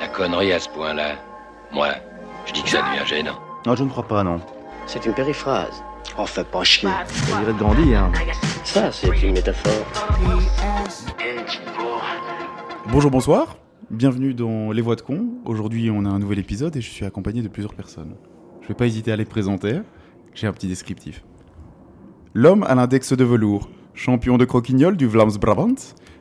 La connerie à ce point-là, moi, je dis que ça devient gênant. Non, je ne crois pas, non. C'est une périphrase. Oh, fais pas chier. On dirait de grandir. Ça, c'est une métaphore. Bonjour, bonsoir. Bienvenue dans Les Voix de Con. Aujourd'hui, on a un nouvel épisode et je suis accompagné de plusieurs personnes. Je vais pas hésiter à les présenter. J'ai un petit descriptif. L'homme a l'index de velours, champion de croquignol du Vlaams Brabant,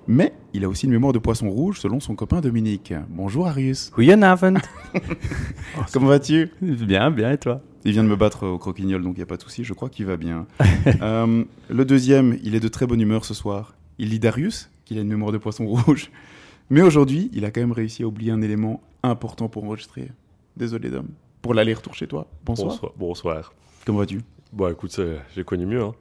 mais il a aussi une mémoire de poisson rouge selon son copain Dominique. Bonjour Arius. Goedenavond. Comment vas-tu? Bien, bien, et toi? Il vient de me battre au croquignol, donc il n'y a pas de souci, je crois qu'il va bien. Euh, le deuxième, il est de très bonne humeur ce soir. Il lit Darius, qu'il a une mémoire de poisson rouge. Mais aujourd'hui, il a quand même réussi à oublier un élément important pour enregistrer. Désolé, Dom. Pour l'aller-retour chez toi. Bonsoir. Bonsoir. Bonsoir. Comment vas-tu? Bon, écoute, j'ai connu mieux. Hein.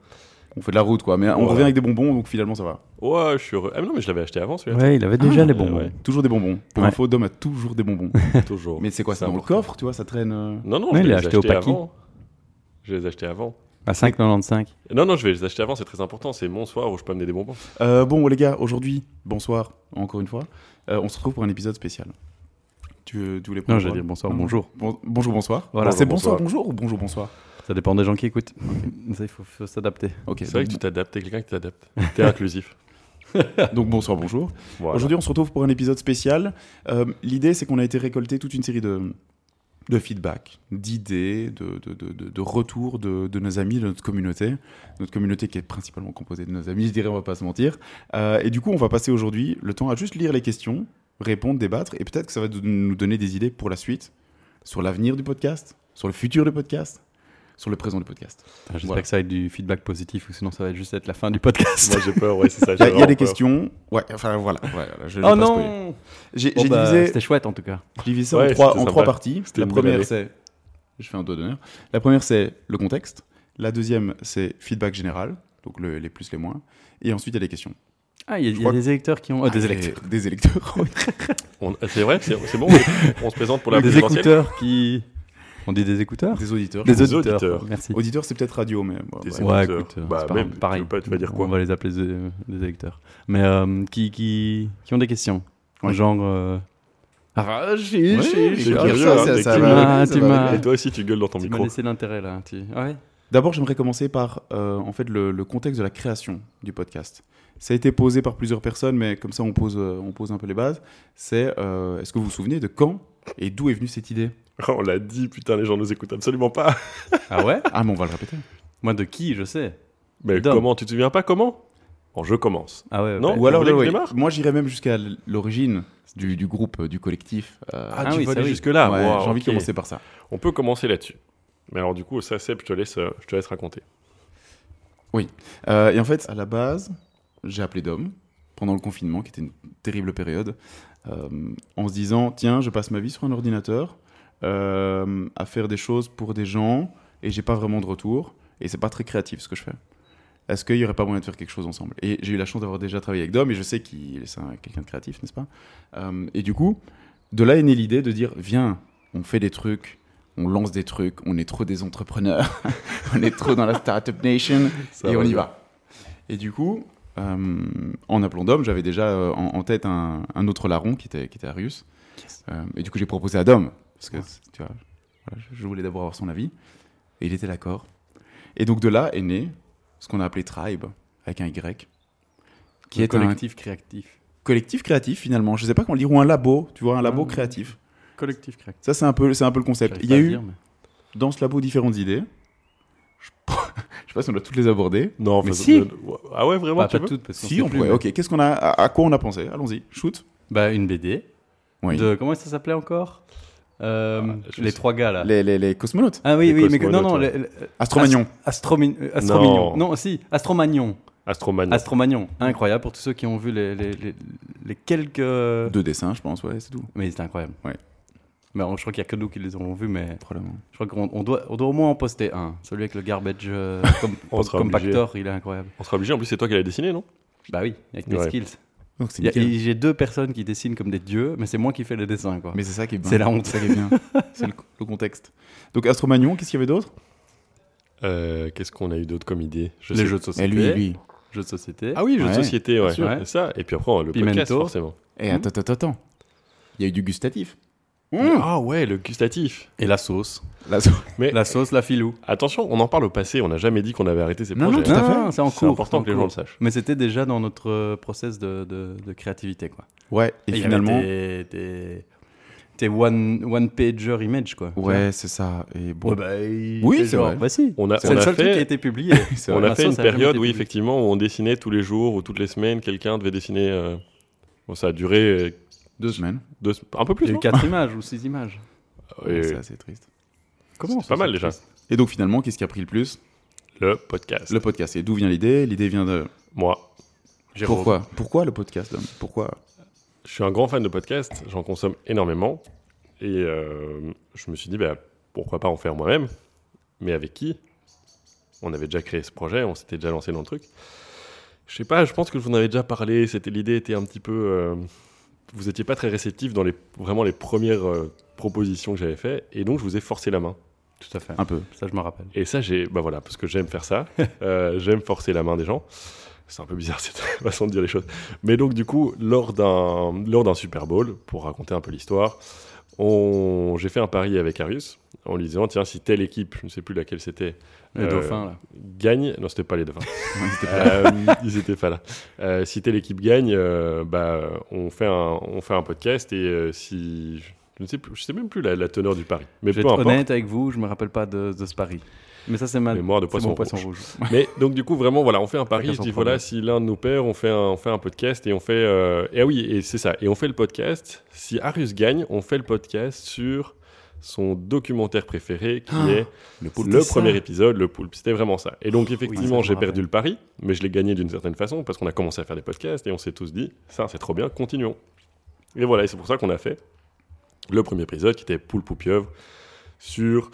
On fait de la route, quoi. Mais on Ouais. revient avec des bonbons, donc finalement, ça va. Ouais, je suis heureux. Ah, mais non, mais je l'avais acheté avant, celui-là. Ouais, il avait déjà Ah, les bonbons. ouais. Toujours des bonbons. Pour Ouais. info, Dom a toujours des bonbons. Toujours. Mais c'est quoi, c'est dans le coffre, tu vois, ça traîne. euh, Non, non, Ouais, je les acheté au paquet. avant. Je vais les acheter avant. À 5,95. Non, non, je vais les acheter avant, c'est très important. C'est mon soir où je peux amener des bonbons. Euh, bon, les gars, aujourd'hui, bonsoir, encore une fois. Euh, on se retrouve pour un épisode spécial. Tu, tu voulais Non, prendre j'allais quoi dire bonsoir, Non. bonjour. Bon- bonjour, bonsoir. Voilà. c'est bonsoir. bonjour ou bonjour, bonsoir? Ça dépend des gens qui écoutent. Ça, il faut, faut s'adapter. C'est vrai que tu t'adaptes, t'es quelqu'un qui t'adapte. T'es inclusif. donc bonsoir, bonjour. Voilà. Aujourd'hui, on se retrouve pour un épisode spécial. Euh, L'idée, c'est qu'on a été récolter toute une série de, de feedback, d'idées, de, de, de, de- de retours de, de nos amis, de notre communauté. Notre communauté qui est principalement composée de nos amis, je dirais, on va pas se mentir. Euh, et du coup, on va passer aujourd'hui le temps à juste lire les questions, répondre, débattre, et peut-être que ça va nous donner des idées pour la suite, sur l'avenir du podcast, sur le futur du podcast, sur le présent du podcast. J'espère Voilà. que ça va être du feedback positif, ou sinon ça va être juste être la fin du podcast. Moi, j'ai peur, ouais, c'est ça. Il y a, j'ai il y a des peur. questions. Ouais, enfin voilà. je oh non J'ai Bon, bah, divisé. C'était chouette en tout cas. J'ai divisé ça Ouais, en, trois, en trois parties. La première, c'est. Je fais un doigt d'honneur. La première, c'est le contexte. La deuxième, c'est feedback général. Donc le- les plus, les moins. Et ensuite, il y a les questions. Ah, il y a, y des électeurs qui ont. oh, des Ah, électeurs. Des, des électeurs. C'est vrai, c'est c'est bon. On se présente pour la Des écouteurs qui. On dit des écouteurs des auditeurs. Des Des auditeurs. auditeurs. Merci. Auditeurs, c'est peut-être radio, mais. bon, Des ouais. écouteurs. Ouais, écoute, Bah, c'est pas- même, pareil. tu veux pas- tu vas dire quoi On va les appeler des, des électeurs. Mais euh, qui, qui, qui ont des questions. Ouais. Genre. euh, je- curieux, ça, hein, va Ah. Et toi aussi, tu gueules dans ton Tu m'as micro. laissé l'intérêt là. Tu... Ouais. D'abord, j'aimerais commencer par euh, en fait le, le contexte de la création du podcast. Ça a été posé par plusieurs personnes, mais comme ça, on pose, euh, on pose un peu les bases. C'est euh, est-ce que vous vous souvenez de quand et d'où est venue cette idée? Oh, on l'a dit, putain, les gens nous écoutent absolument pas. Ah ouais? Ah, mais on va le répéter. Moi, de qui, je sais. Mais Dom. comment? Tu te souviens pas comment? Bon, je commence. Ah ouais. Non bah- Ou alors, que ouais, moi, j'irais même jusqu'à l'origine du, du groupe, euh, du collectif. euh, Ah, Ah tu oui, aller oui. jusque-là ouais, Wow, J'ai envie de commencer par ça. On peut commencer là-dessus. Mais alors, du coup, ça, Seb, je te laisse, euh, je te laisse raconter. Euh, et en fait, à la base, j'ai appelé Dom pendant le confinement, qui était une terrible période, euh, en se disant tiens, je passe ma vie sur un ordinateur euh, à faire des choses pour des gens et j'ai pas vraiment de retour et c'est pas très créatif ce que je fais. Est-ce qu'il y aurait pas moyen de faire quelque chose ensemble? Et j'ai eu la chance d'avoir déjà travaillé avec Dom et je sais qu'il est un- quelqu'un de créatif, n'est-ce pas? Euh, Et du coup, de là est née l'idée de dire viens, on fait des trucs. On lance des trucs, on est trop des entrepreneurs, on est trop dans la startup nation, Ça et on y va. Et du coup, euh, en appelant Dom, j'avais déjà en, en tête un, un autre larron qui était, qui était Arius. Euh, et du coup, j'ai proposé à Dom, parce que tu vois, voilà, je- voulais d'abord avoir son avis. Et il était d'accord. Et donc de là est né ce qu'on a appelé Tribe, avec un Y, qui Le est un collectif créatif. collectif créatif finalement. Je sais pas comment le dire, ou un labo, tu vois, un labo Ah. créatif. Collectif créatif. Ça, c'est un, peu, c'est un peu le concept. Il y a eu dire, mais- dans ce labo différentes idées. Je je sais pas si on doit toutes les aborder. Non, Mais si. euh, Ah ouais, vraiment Bah, tu pas veux toutes, parce Si, on pourrait. Ok, qu'est-ce qu'on a, à, à quoi on a pensé? Allons-y, shoot. Bah, une BD. Oui. De, comment ça s'appelait encore? Euh, Ah, Les sais. trois gars là. Les, les, les cosmonautes. Ah oui, Les oui, mais que- non, non, cosmonautes, les- les- Astromagnon. Ast- Astromi- euh, Astromignon. Non. Non, si, Astromagnon. Astromania. Astromagnon. Incroyable pour tous ceux qui ont vu les, les, les, les quelques. Deux dessins, je pense, ouais, c'est tout. Mais c'est incroyable. Ouais. Mais on- je crois qu'il y a que nous qui les avons vus, mais Probablement. je crois qu'on on doit, on doit au moins en poster un. Celui avec le garbage euh, comme, compactor, il est incroyable. On sera obligé, en plus, c'est toi qui l'as dessiné, non? Bah oui, avec mes Ouais. skills. Et J'ai deux personnes qui dessinent comme des dieux, mais c'est moi qui fais les dessins, quoi. Mais c'est ça qui est bien. C'est la honte. C'est ça qui est bien. c'est le, le contexte. Donc Astromagnon, qu'est-ce qu'il y avait d'autre? Euh, Qu'est-ce qu'on a eu d'autre comme idée? Je les sais- jeux de Et société. lui, lui. Jeux de société. Ah oui, jeux de société, ouais. sûr. Ça. Et puis après, le Pimento. podcast, forcément. Et attends, attends, attends. Il y a eu du gustatif. Ah ouais, le gustatif. Et la sauce. La Mais La sauce, la filou. attention, on en parle au passé, on n'a jamais dit qu'on avait arrêté ces Non, projets. non, tout à hein. fait. c'est en C'est cours. important en que les gens le sachent. Mais c'était déjà dans notre euh, process de, de, de créativité, quoi. Ouais, et, il y finalement. avait des, des, des one, one pager image, quoi. Ouais, c'est ça. Et bon. Ouais, bah, Oui, c'est c'est vrai. Bah si. On a, C'est on le a seul truc qui a fait, été publié. c'est on vrai. a La fait sauce une période où publiée. effectivement on dessinait tous les jours ou toutes les semaines, quelqu'un devait dessiner. euh, Bon, ça a duré euh, Deux semaines. deux- un peu Il plus. y a eu quatre images ou six images. C'est assez triste. Comment C'est pas mal déjà. Et donc finalement, qu'est-ce qui a pris le plus Le podcast. Le podcast. Et d'où vient l'idée L'idée vient de. Moi, Jérôme. Pourquoi Pourquoi le podcast Pourquoi Je suis un grand fan de podcasts, j'en consomme énormément. Et euh, je me suis dit, bah, pourquoi pas en faire moi-même Mais avec qui On avait déjà créé ce projet, on s'était déjà lancé dans le truc. Je sais pas, je pense que je vous en avais déjà parlé. C'était l'idée était un petit peu. euh, vous étiez pas très réceptif dans les vraiment les premières euh, propositions que j'avais fait, et donc je vous ai forcé la main. Tout à fait. Un peu. Ça, je me rappelle. Et ça, j'ai, bah voilà, parce que j'aime faire ça. Euh, j'aime forcer la main des gens. C'est un peu bizarre cette façon de dire les choses. Mais donc, du coup, lors d'un, lors d'un Super Bowl, pour raconter un peu l'histoire, on... j'ai fait un pari avec Arius en lui disant tiens, si telle équipe, je ne sais plus laquelle c'était, Les Euh, dauphins, là. gagne. Non, c'était pas les dauphins. Euh, ils étaient pas là. Euh, si telle équipe gagne, euh, bah, on, fait un, on fait un podcast et si. Je ne sais, plus, je sais même plus la, la teneur du pari. Mais Je vais peu être importe. honnête avec vous, je me rappelle pas de, de ce pari. Mais ça, c'est mal. Mémoire de poisson mon poisson rouge. rouge. Mais donc du coup vraiment voilà on fait un pari je dis voilà si l'un de nous perd on fait un, on fait un podcast et on fait euh, et ah oui et c'est ça et on fait le podcast si Arius gagne on fait le podcast sur son documentaire préféré qui est Le le ça. premier épisode le poulpe c'était vraiment ça et donc effectivement j'ai perdu le pari mais je l'ai gagné d'une certaine façon parce qu'on a commencé à faire des podcasts et on s'est tous dit ça c'est trop bien continuons et voilà et c'est pour ça qu'on a fait le premier épisode qui était poulpe ou pieuvre sur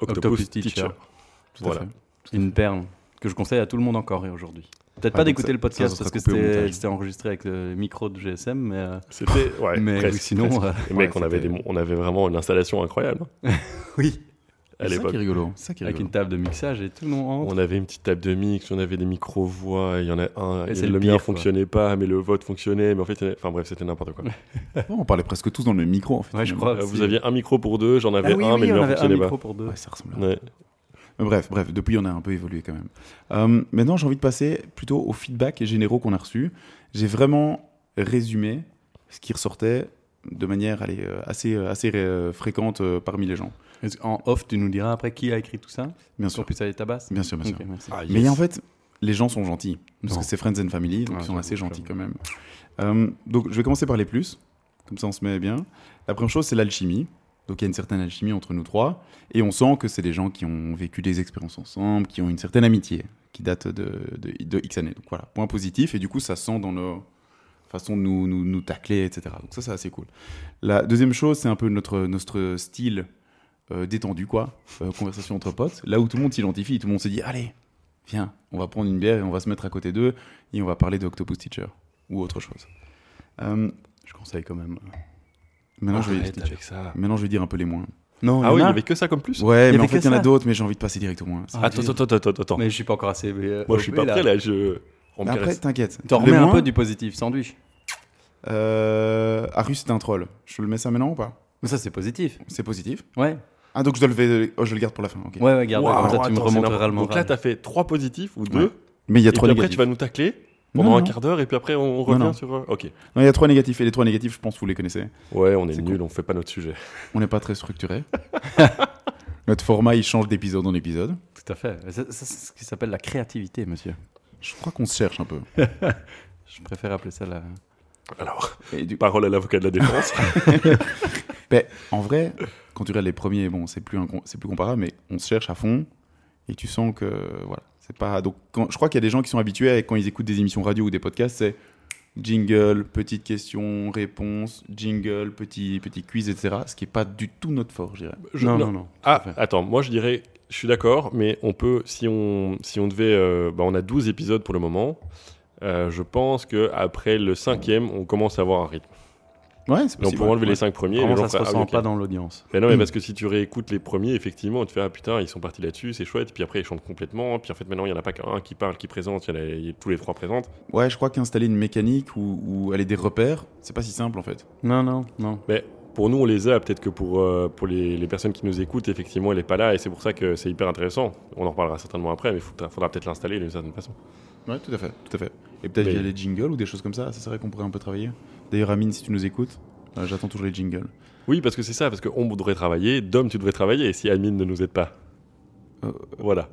Octopus, Octopus Teacher. Teacher. Tout à voilà fait. Une perle que je conseille à tout le monde encore et aujourd'hui. Peut-être Ah, pas donc d'écouter le podcast ça, ça parce que c'était enregistré avec le micro de GSM, mais, euh, C'était ouais, mais sinon. presque. euh, Et mec, ouais, on, avait c'était- des, on avait vraiment une installation incroyable hein, Oui, à C'est ça qui est rigolo. C'est ça qui est avec rigolo. une table de mixage et tout, non entre. On avait une petite table de mix, on avait des micro-voix, il y en a un, Et le, le mien fonctionnait pas, mais le vote fonctionnait, mais en fait, enfin bref, c'était n'importe quoi. On parlait presque tous dans le même micro en fait. Ouais, je crois. Euh, vous aviez un micro pour deux, j'en avais Ah oui, un, oui, mais le mien avait un fonctionnait micro pas. pour deux. Ouais, ça ressemble. Bref, bref, depuis on a un peu évolué quand même. Euh, maintenant, j'ai envie de passer plutôt aux feedbacks généraux qu'on a reçus. J'ai vraiment résumé ce qui ressortait de manière allez, euh, assez, euh, assez fréquente parmi les gens. En off, tu nous diras après qui a écrit tout ça? Bien Pour sûr, plus aller ta basse bien sûr, bien sûr. Ah, Mais en fait, les gens sont gentils. Parce Non. que c'est Friends and Family, donc Ah, ils sont assez gentils quand même. Euh, donc je vais commencer par les plus, comme ça on se met bien. La première chose, c'est l'alchimie. Donc il y a une certaine alchimie entre nous trois. Et on sent que c'est des gens qui ont vécu des expériences ensemble, qui ont une certaine amitié, qui date de, X années. Donc voilà, point positif. Et du coup, ça sent dans nos façons de nous, tacler, etc. Donc ça, c'est assez cool. La deuxième chose, c'est un peu notre, notre style euh, détendu, quoi. Euh, conversation entre potes. Là où tout le monde s'identifie, tout le monde se dit, allez, viens, on va prendre une bière et on va se mettre à côté d'eux et on va parler de Octopus Teacher ou autre chose. Euh, Je conseille quand même. Maintenant, je vais, Arrête avec ça. maintenant, je vais dire un peu les moins. Non, Ah oui, il y avait que ça comme plus? Ouais, mais en fait, il y en a d'autres, mais j'ai envie de passer direct au moins. Ah, Attends, attends, attends, attends, attends. Mais je suis pas encore assez. euh, Moi, je suis pas prêt là, je... Après, t'inquiète. T'en remets un peu du positif, sandwich. euh, Arus, c'est un troll. Je le mets ça maintenant ou pas? Mais ça, c'est positif. C'est positif. Ouais, Ah, donc je dois le lever. Oh, je le garde pour la fin. ok. ouais, ouais, garde. Comme ça, tu me remonteras le n'importe- Donc là, moral. t'as fait trois positifs ou deux, Ouais. Mais il y a et trois puis après, négatifs. tu vas nous tacler Non, pendant un non. quart d'heure, et puis après, on revient non. sur... Ok. Non, il y a trois négatifs. Et les trois négatifs, je pense que vous les connaissez. Ouais, on est, C'est nul, on fait pas notre sujet. On n'est pas très structuré. Notre format, il change d'épisode en épisode. Tout à fait. C'est ce qui s'appelle la créativité, monsieur. Je crois qu'on se cherche un peu. Je préfère appeler ça la. Alors, Et du- parole à l'avocat de la défense. Ben, en vrai, quand tu regardes les premiers, bon, c'est plus, incom- c'est plus comparable, mais on se cherche à fond et tu sens que voilà, c'est pas. Donc, quand- je crois qu'il y a des gens qui sont habitués à, quand ils écoutent des émissions radio ou des podcasts, c'est jingle, petite question, réponse, jingle, petit petit quiz, etc. Ce qui est pas du tout notre fort, je dirais. Je- non, non. non, non. Ah, attends, moi je dirais, je suis d'accord, mais on peut, si on, si on devait, euh, bah, on a 12 épisodes pour le moment, euh, je pense que après le cinquième, on commence à avoir un rythme. Ouais, c'est possible. pourrait enlever ouais. les 5 premiers. Vraiment, les gens ça se ah, ressent ok. pas dans l'audience. Mais non, mais Mm. parce que si tu réécoutes les premiers, effectivement, tu fais ah putain, ils sont partis là-dessus, c'est chouette. Puis après, ils chantent complètement. Puis en fait, maintenant, il n'y en a pas qu'un qui parle, qui présente. Il y en a y tous les trois présentent. Ouais, je crois qu'installer une mécanique ou, ou aller des repères, c'est pas si simple en fait. Non, non, non. Mais pour nous, on les a. Peut-être que pour, euh, pour les, les personnes qui nous écoutent, effectivement, elle n'est pas là. Et c'est pour ça que c'est hyper intéressant. On en reparlera certainement après, mais il faudra, faudra peut-être l'installer d'une certaine façon. Ouais, tout à fait, tout à fait. Et peut-être Mais- via les jingles ou des choses comme ça, ça serait qu'on pourrait un peu travailler. D'ailleurs, Amine, si tu nous écoutes, euh, j'attends toujours les jingles. Oui, parce que c'est ça, parce qu'on devrait travailler. Dom, tu devrais travailler si Admin ne nous aide pas. Euh, Voilà.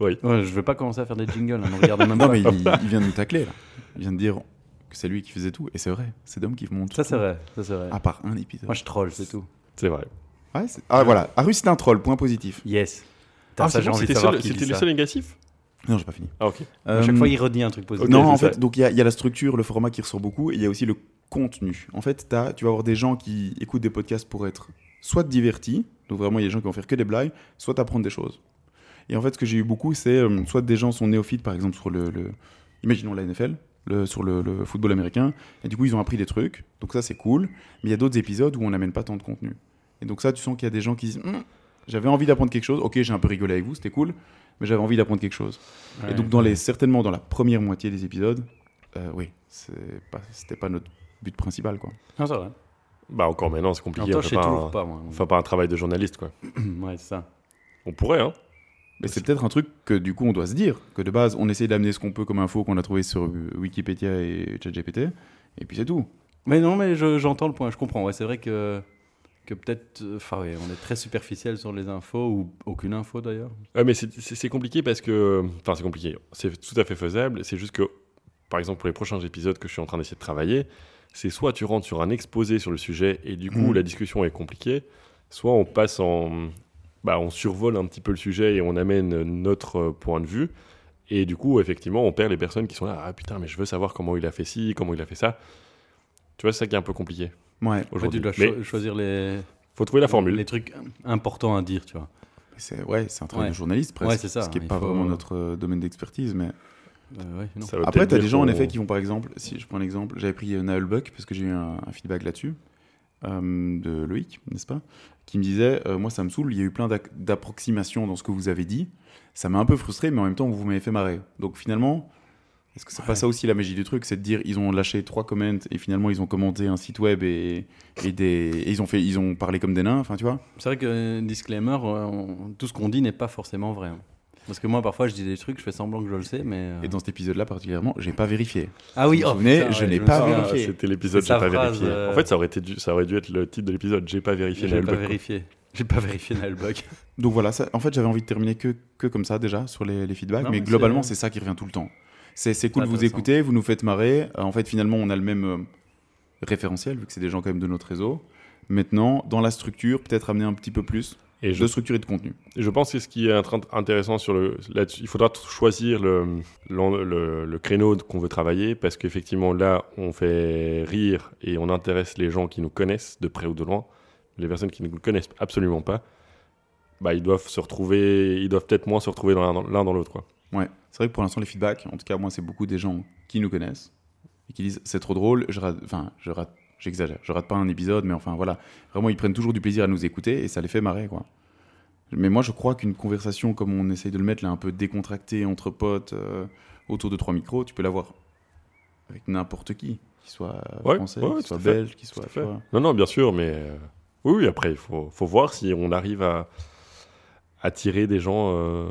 Ouais, je vais pas commencer à faire des jingles. hein, regarde même Non, pas. mais il, il vient de nous tacler là. Il vient de dire que c'est lui qui faisait tout. Et c'est vrai, c'est Dom qui monte. Ça, tout. c'est vrai. Ça, c'est vrai. À part un épisode. Moi, je troll, c'est tout. C'est vrai. Ouais, ah voilà, Arus c'est un troll, point positif. Yes. Ah, ça, bon, c'était le seul négatif Non, j'ai pas fini. Ah, ok. À chaque Euh, fois, il redit un truc positif. Non, en fait, ça. donc il y, a- il y a la structure, le format qui ressort beaucoup, et il y a aussi le contenu. En fait, t'as- tu vas avoir des gens qui écoutent des podcasts pour être soit divertis, donc vraiment il y a des gens qui vont faire que des blagues, soit apprendre des choses. Et en fait, ce que j'ai eu beaucoup, c'est euh, soit des gens sont néophytes, par exemple, sur le. le- imaginons la NFL, le- sur le, le football américain, et du coup, ils ont appris des trucs, donc ça, c'est cool, mais il y a d'autres épisodes où on n'amène pas tant de contenu. Et donc, ça, tu sens qu'il y a des gens qui disent Hum, J'avais envie d'apprendre quelque chose, ok, j'ai un peu rigolé avec vous, c'était cool, mais j'avais envie d'apprendre quelque chose. Et donc, dans les, certainement dans la première moitié des épisodes, euh, oui, c'est pas, c'était pas notre but principal, quoi. Non, c'est vrai. Bah, encore maintenant, c'est compliqué. toi, on je fait sais pas, toujours un, pas, moi. on fait pas un travail de journaliste, quoi. Ouais, c'est ça. On pourrait, hein. Mais c'est peut-être un truc que du coup on doit se dire, que de base on essaie d'amener ce qu'on peut comme info qu'on a trouvé sur Wikipédia et ChatGPT, et puis c'est tout. Mais non, mais je- j'entends le point, je comprends. Ouais, c'est vrai que, que peut-être. Enfin, ouais, on est très superficiel sur les infos, ou aucune info d'ailleurs. Ouais, mais c'est compliqué parce que. Enfin, c'est compliqué. C'est tout à fait faisable. C'est juste que, par exemple, pour les prochains épisodes que je suis en train d'essayer de travailler, c'est soit tu rentres sur un exposé sur le sujet et du coup Mhm. la discussion est compliquée, soit on passe en. Bah, on survole un petit peu le sujet et on amène notre euh, point de vue. Et du coup, effectivement, on perd les personnes qui sont là. Ah putain, mais je veux savoir comment il a fait ci, comment il a fait ça. Tu vois, c'est ça qui est un peu compliqué Ouais, En fait, tu aujourd'hui. dois Mais choisir les, faut trouver la formule. les trucs importants à dire, tu vois. c'est ouais, c'est un travail Ouais. de journaliste presque, Ouais, c'est ça, ce qui n'est pas faut- vraiment notre euh, domaine d'expertise. Mais Euh, ouais, non. Après, tu as des gens en effet qui vont par exemple, si je prends un exemple, j'avais pris euh, Naël Buck parce que j'ai eu un, un feedback là-dessus euh, de Loïc, n'est-ce pas, qui me disait, euh, moi ça me saoule, il y a eu plein d'approximations dans ce que vous avez dit, ça m'a un peu frustré, mais en même temps vous m'avez fait marrer. Donc finalement, est-ce que c'est pas Ouais. ça aussi la magie du truc, c'est de dire ils ont lâché trois comments et finalement ils ont commenté un site web et, et des et ils ont fait ils ont parlé comme des nains, enfin tu vois. C'est vrai que, disclaimer, on- tout ce qu'on dit n'est pas forcément vrai. hein. Parce que moi, parfois, je dis des trucs, je fais semblant que je le sais, mais. euh, Et dans cet épisode-là particulièrement, j'ai pas vérifié. Ah oui, vous oh, putain, je ouais, n'ai pas vérifié. C'était l'épisode J'ai sa pas phrase, vérifié. euh, En fait, ça aurait, été dû, ça aurait dû être le titre de l'épisode J'ai pas vérifié J'ai pas vérifié. J'ai pas vérifié Nalbug. Donc voilà, ça- en fait j'avais envie de terminer que, que comme ça déjà sur les, les feedbacks, Non, mais mais globalement c'est- ça qui revient tout le temps. C'est cool de vous écouter, vous nous faites marrer. Euh, en fait finalement on a le même référentiel vu que c'est des gens quand même de notre réseau. Maintenant, dans la structure, peut-être amener un petit peu plus Et je, de structure et de contenu. je pense que ce qui est int- intéressant sur le, il faudra choisir le, le, le créneau qu'on veut travailler parce qu'effectivement là, on fait rire et on intéresse les gens qui nous connaissent de près ou de loin. Les personnes qui ne nous connaissent absolument pas, bah, ils doivent se retrouver, ils doivent peut-être moins se retrouver dans l'un dans, l'autre. Ouais, c'est vrai que pour l'instant les feedbacks, en tout cas moi c'est beaucoup des gens qui nous connaissent et qui disent c'est trop drôle, je rate, enfin je rate, j'exagère, je rate pas un épisode, mais enfin voilà, vraiment ils prennent toujours du plaisir à nous écouter et ça les fait marrer quoi. Mais moi je crois qu'une conversation comme on essaye de le mettre là un peu décontractée entre potes euh, autour de trois micros, tu peux l'avoir avec n'importe qui, qui soit Ouais, français, ouais, qui soit belge, qui soit. Fait. Non, non, bien sûr, mais euh, oui, oui, après, il faut, faut voir si on arrive à attirer des gens. euh,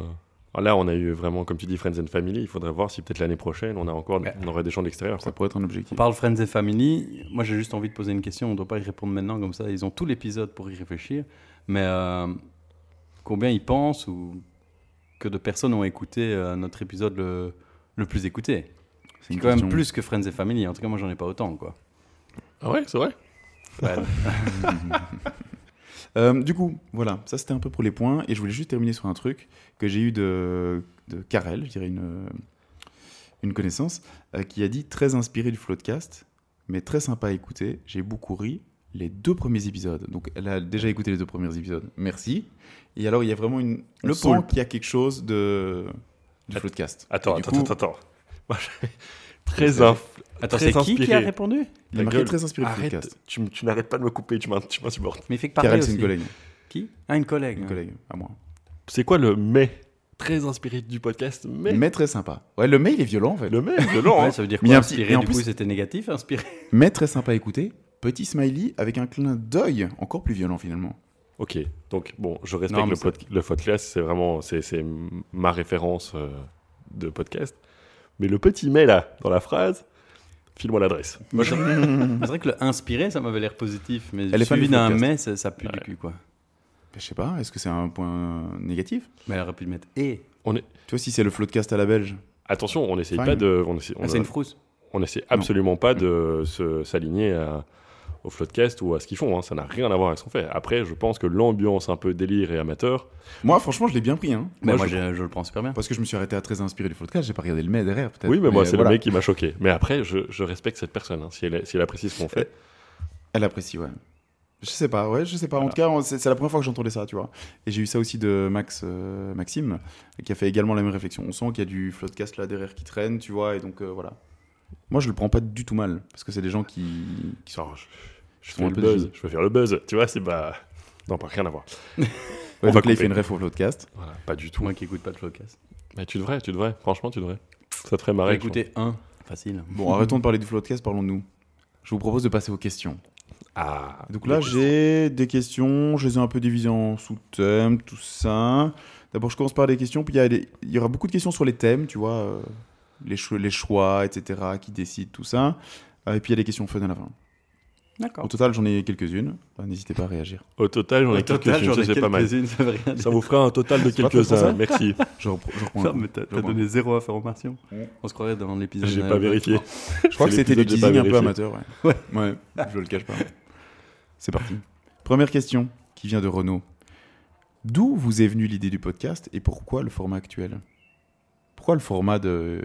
ah, Là, on a eu vraiment, comme tu dis, Friends and Family. Il faudrait voir si peut-être l'année prochaine, on, a encore, Ouais. on aurait des gens d'extérieur. Ça pourrait être un On objectif. parle Friends et Family. Moi, j'ai juste envie de poser une question. On ne doit pas y répondre maintenant comme ça. Ils ont tout l'épisode pour y réfléchir. Mais euh, combien ils pensent ou que de personnes ont écouté euh, notre épisode le, le plus écouté? C'est quand même plus que Friends et Family. En tout cas, moi, j'en ai pas autant. Quoi. Ah ouais, c'est vrai Ouais. Euh, du coup, voilà, ça c'était un peu pour les points. Et je voulais juste terminer sur un truc que j'ai eu de, de Karel, je dirais une, une connaissance, euh, qui a dit très inspiré du Floodcast, mais très sympa à écouter. J'ai beaucoup ri les deux premiers épisodes. Donc elle a déjà écouté les deux premiers épisodes. Merci. Et alors il y a vraiment une. On Le point qu'il y a quelque chose de du Floodcast. Attends, attends, coup- attends, attends. Je- Très inf... Attends, c'est qui qui a inspiré. répondu Il est marqué très inspiré du Arrête, podcast. tu, tu n'arrêtes pas de me couper, tu m'in- tu m'insupportes. Mais il fait que parler aussi. une collègue. Qui? Ah, une collègue. Une collègue, à moi. C'est quoi le mais? Très inspiré du podcast, mais. Mais très sympa. Ouais, le mail est violent en fait. Le mais, violent. Ouais, hein. ça veut dire Mais quoi petit- inspiré Du plus- coup, c'était négatif, inspiré. Mais très sympa à écouter. Petit smiley avec un clin d'œil encore plus violent finalement. Ok, donc bon, je respecte Non, mais le, pod- le podcast, c'est vraiment c'est, ma référence euh, de podcast. Mais le petit mais là, dans la phrase, file-moi l'adresse. C'est vrai que le inspiré, ça m'avait l'air positif, mais Elle est suivi du d'un mais, ça, ça pue du cul, quoi. Je sais pas, est-ce que c'est un point négatif? Mais elle aurait pu le mettre et. Tu vois, si c'est le floodcast à la belge. Attention, on n'essaye pas de. On essaie, on Ah, c'est a- une frousse. on essaie absolument pas de se- s'aligner à- au Floodcast ou à ce qu'ils font. hein. Ça n'a rien à voir avec ce qu'on fait. Après, je pense que l'ambiance un peu délire et amateur. Moi, franchement, je l'ai bien pris. Hein. Mais Moi, moi, je- le prends super bien. Parce que je me suis arrêté à très inspiré du floodcast, j'ai pas regardé le mais derrière peut-être. Oui, mais moi, c'est voilà. le mec qui m'a choqué. Mais après, je, je respecte cette personne. hein. Si, elle, si elle apprécie ce qu'on fait. Elle apprécie, ouais. Je sais pas, ouais, je sais pas. En tout cas, c'est la première fois que j'entendais ça, tu vois. Et j'ai eu ça aussi de Max, euh, Maxime, qui a fait également la même réflexion. On sent qu'il y a du floodcast là derrière qui traîne, tu vois, et donc euh, voilà. Moi, je le prends pas du tout mal, parce que c'est des gens qui, qui sont. Je, fais le buzz. Je veux faire le buzz. Tu vois, c'est pas. Non, pas rien à voir. Ouais, On donc va là, il fait une ref au. Voilà, pas du tout. Moi qui écoute pas de Flowcast. Mais tu devrais, tu devrais. Franchement, tu devrais. Ça te ferait marrer. écouté un. Facile. Bon, arrêtons de parler du floodcast, parlons de nous. Je vous propose de passer aux questions. Ah. Donc là, j'ai des questions, je les ai un peu divisées en sous-thèmes, tout ça. D'abord, je commence par des questions, puis y, il y aura beaucoup de questions sur les thèmes, tu vois, euh, les, cho- les choix, etc., qui décident, tout ça. Euh, et puis il y a des questions fun à la fin. D'accord. Au total, j'en ai quelques-unes. Bah, N'hésitez pas à réagir. Au total, j'en ai quelques-unes. C'est pas mal. ça vous fera un total de quelques-uns. ça Merci. Je, repr- je reprends. T'as donné zéro information. Ouais. On se croirait dans l'épisode. J'ai euh, pas vérifié. Je crois que C'est c'était du teasing un peu amateur. Ouais. ouais. je le cache pas. C'est parti. Première question qui vient de Renaud. D'où vous est venue l'idée du podcast et pourquoi le format actuel? Pourquoi le format de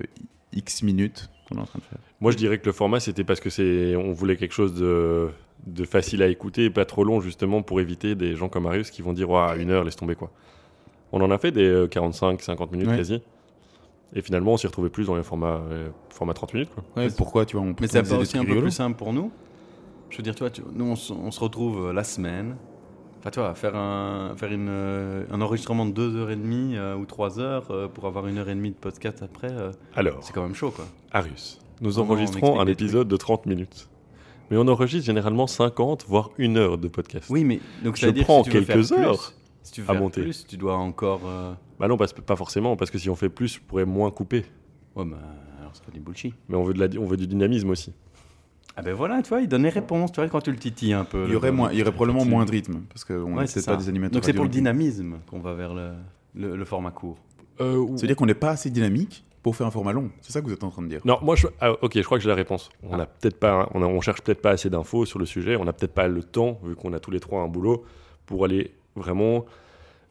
X minutes qu'on est en train de faire? Moi, je dirais que le format, c'était parce que c'est, on voulait quelque chose de, de facile à écouter et pas trop long, justement, pour éviter des gens comme Marius qui vont dire, Ouah, une heure, laisse tomber quoi. On en a fait des euh, 45, 50 minutes Ouais. quasi. Et finalement, on s'y retrouvait plus dans les formats, euh, formats 30 minutes. Quoi. Ouais, pourquoi tu vois on Mais pas des aussi un peu plus simple pour nous? Je veux dire, toi, tu- nous, on, se- on se retrouve euh, la semaine. Enfin, tu vois, faire un, faire une, euh, un enregistrement de 2h30 euh, ou 3h euh, pour avoir une heure et demie de podcast après, euh, Alors, c'est quand même chaud, quoi. Arius, nous Comment on enregistrons explique un des épisode de 30 minutes. Mais on enregistre généralement 50, voire une heure de podcast. Oui, mais donc ça Je veut dire prends que si tu veux quelques faire plus, heures si tu veux à faire monter. plus, tu dois encore. euh, Bah non, parce- pas forcément, parce que si on fait plus, je pourrais moins couper. Ouais, bah alors c'est pas du bullshit. Mais on veut, de la, on veut du dynamisme aussi. Ah ben voilà, tu vois, il donne les réponses, tu vois, quand tu le titilles un peu. Il y aurait, moins, il y aurait probablement moins de rythme parce qu'on Ouais, n'est pas des animateurs. Donc c'est pour le dynamisme qu'on va vers le, le, le format court. Euh, ou- C'est-à-dire qu'on n'est pas assez dynamique pour faire un format long. C'est ça que vous êtes en train de dire. Non, moi, je... ah, ok, je crois que j'ai la réponse. On a peut-être pas, on, a- on cherche peut-être pas assez d'infos sur le sujet. On n'a peut-être pas le temps, vu qu'on a tous les trois un boulot, pour aller vraiment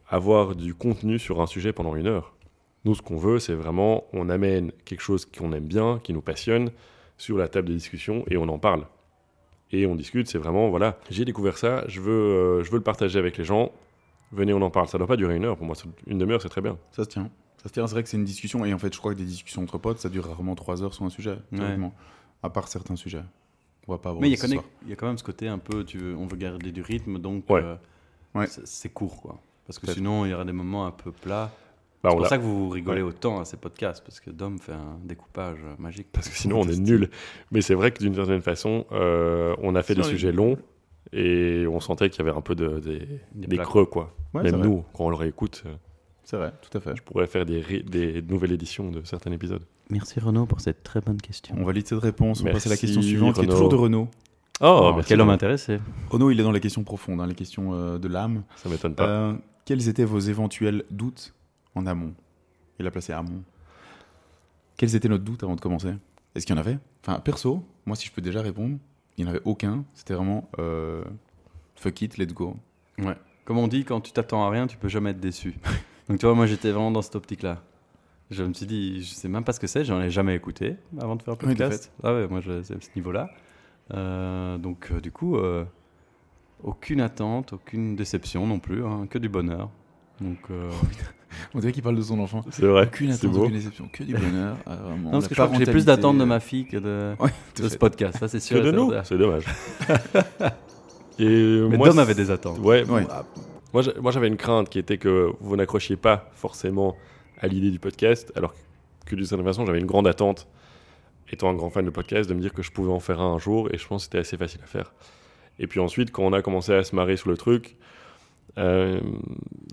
avoir du contenu sur un sujet pendant une heure. Nous, ce qu'on veut, c'est vraiment, on amène quelque chose qu'on aime bien, qui nous passionne, sur la table de discussion et on en parle. Et on discute. C'est vraiment, voilà, j'ai découvert ça, je veux, euh, je veux le partager avec les gens. Venez, on en parle. Ça doit pas durer une heure. Pour moi, c'est- une demi-heure, c'est très bien. Ça se tient. Ça se tient. C'est vrai que c'est une discussion. Et en fait, je crois que des discussions entre potes, ça dure rarement trois heures sur un sujet. Ouais. À part certains sujets. On va pas avoir Mais il y, a quand même- soir. il y a quand même ce côté un peu, tu veux, on veut garder du rythme, donc Ouais. euh, Ouais. c'est- court, quoi. Parce que sinon, il y aura des moments un peu plats. Bah, c'est pour ça que vous rigolez Ouais. autant à ces podcasts, parce que Dom fait un découpage euh, magique. Parce que sinon, on est nul. Mais c'est vrai que d'une certaine façon, euh, on a fait des sujets longs et on sentait qu'il y avait un peu de, des, Des des plaques. creux, quoi. Ouais, Même vrai. nous, quand on le réécoute, euh, C'est vrai, tout à fait. je pourrais faire des, nouvelles éditions de certains épisodes. Merci Renaud pour cette très bonne question. On valide cette réponse. On passe à la question suivante, qui est toujours de Renaud. Oh, Oh, quel homme intéressé. Renaud, il est dans les questions profondes, hein, les questions euh, de l'âme. Ça m'étonne pas. Euh, quels étaient vos éventuels doutes en amont Il a placé amont. Quels étaient nos doutes avant de commencer? Est-ce qu'il y en avait? Enfin, perso, moi, si je peux déjà répondre, il n'y en avait aucun. C'était vraiment euh, fuck it, let's go. Ouais. Comme on dit, quand tu t'attends à rien, tu peux jamais être déçu. Donc tu vois, moi j'étais vraiment dans cette optique-là. Je me suis dit, je sais même pas ce que c'est, j'en ai jamais écouté avant de faire Oui, de podcast. ah ouais, moi je- c'est à ce niveau-là. Euh, donc euh, du coup, aucune attente, aucune déception non plus, hein, que du bonheur. Donc, euh, On dirait qu'il parle de son enfant. C'est vrai. Aucune attente, beau. aucune déception, que du bonheur. Ah, vraiment, non, parce que je crois que j'ai plus d'attentes de ma fille que de, Ouais, de ce podcast. Ça, c'est sûr. Que de nous, c'est dommage. Et Mais moi, Dom avait des attentes. Ouais, Ouais. moi, j'a- moi j'avais une crainte qui était que vous n'accrochiez pas forcément à l'idée du podcast, alors que d'une certaine façon, j'avais une grande attente, étant un grand fan de podcast, de me dire que je pouvais en faire un un jour, et je pense que c'était assez facile à faire. Et puis ensuite, quand on a commencé à se marrer sur le truc, euh,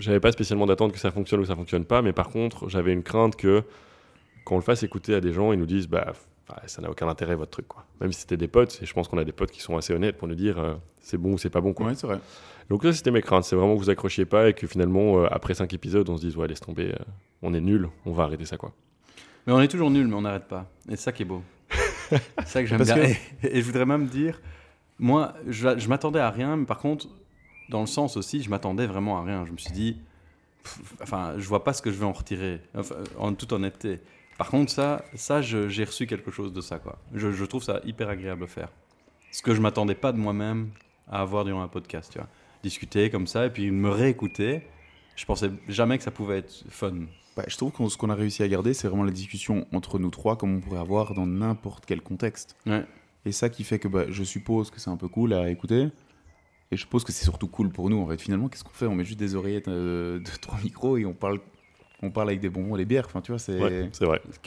j'avais pas spécialement d'attente que ça fonctionne ou ça fonctionne pas, mais par contre, j'avais une crainte que quand on le fasse écouter à des gens, ils nous disent bah ça n'a aucun intérêt votre truc quoi. Même si c'était des potes, et je pense qu'on a des potes qui sont assez honnêtes pour nous dire euh, c'est bon ou c'est pas bon quoi. Ouais, c'est vrai. Donc là, c'était mes craintes. C'est vraiment que vous accrochiez pas et que finalement, euh, après 5 épisodes, on se dise, ouais, laisse tomber, euh, on est nul, on va arrêter ça, quoi. Mais on est toujours nul, mais on n'arrête pas. Et c'est ça qui est beau. c'est ça que j'aime bien. que- Et, et je voudrais même dire, moi, je, je m'attendais à rien, mais par contre, dans le sens aussi, je m'attendais vraiment à rien. Je me suis dit, pff, enfin, je vois pas ce que je vais en retirer, enfin, en toute honnêteté. Par contre, ça, ça j'ai reçu quelque chose de ça, quoi. Je, je trouve ça hyper agréable à faire. Ce que je m'attendais pas de moi-même à avoir durant un podcast, tu vois. Discuter comme ça et puis me réécouter. Je pensais jamais que ça pouvait être fun. Bah, je trouve que ce qu'on a réussi à garder, c'est vraiment la discussion entre nous trois, comme on pourrait avoir dans n'importe quel contexte. Ouais. Et ça qui fait que bah, je suppose que c'est un peu cool à écouter. Et je suppose que c'est surtout cool pour nous. En fait, finalement, qu'est-ce qu'on fait? On met juste des oreillettes euh, de trois micros et on parle, on parle avec des bonbons et des bières. Enfin, tu vois, c'est Ouais, c'est vrai. c'est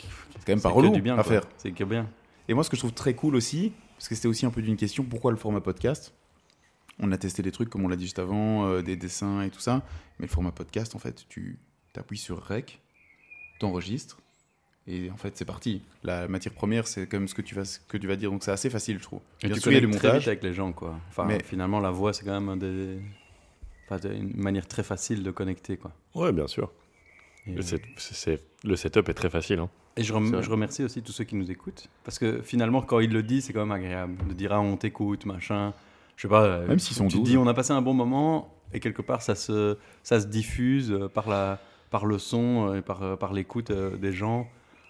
quand même pas relou du bien, à quoi. faire. C'est que bien. Et moi, ce que je trouve très cool aussi, parce que c'était aussi un peu d'une question, pourquoi le format podcast? On a testé des trucs, comme on l'a dit juste avant, euh, des dessins et tout ça. Mais le format podcast, en fait, tu appuies sur Rec, t'enregistres, et en fait, c'est parti. La matière première, c'est comme ce que tu vas, ce que tu vas dire, donc c'est assez facile, je trouve. Et Bien tu sûr, il y a du connectes très vite montage. avec les gens, quoi. Enfin, Mais- finalement, la voix, c'est quand même des... enfin, une manière très facile de connecter, quoi. Ouais, bien sûr. Et, Le, set- c'est- c'est- le setup est très facile. hein. et je, rem- je remercie aussi tous ceux qui nous écoutent, parce que finalement, quand ils le disent, c'est quand même agréable de dire ah on t'écoute, machin. Je sais pas. euh, Même s'ils sont tu te 12. dis on a passé un bon moment et quelque part ça se ça se diffuse euh, par la par le son euh, et par par l'écoute des gens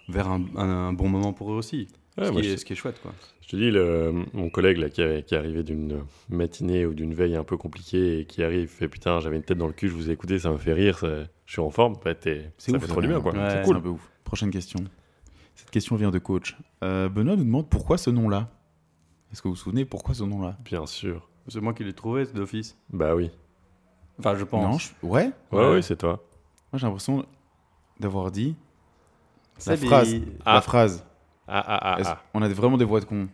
vers un, un- un bon moment pour eux aussi. Ouais, ce, moi, qui je- est, ce qui est chouette, quoi. Je te dis, le- mon collègue là, qui, est, qui est arrivé d'une matinée ou d'une veille un peu compliquée et qui arrive, fait putain, j'avais une tête dans le cul, je vous ai écouté, ça me fait rire, ça- je suis en forme, bah, ça ouf, fait trop du bien. Quoi. Ouais. C'est cool. un peu ouf. Prochaine question. Cette question vient de coach. Euh, Benoît nous demande pourquoi ce nom-là? Est-ce que vous vous souvenez pourquoi ce nom-là? Bien sûr. C'est moi qui l'ai trouvé d'office. Bah oui. Enfin, je pense. Non, je- ouais? Ouais, Ouais. oui, c'est toi. Moi, j'ai l'impression d'avoir dit la C'est phrase. des- Ah. La phrase. Ah, ah, ah, ah. On a vraiment des voix de con.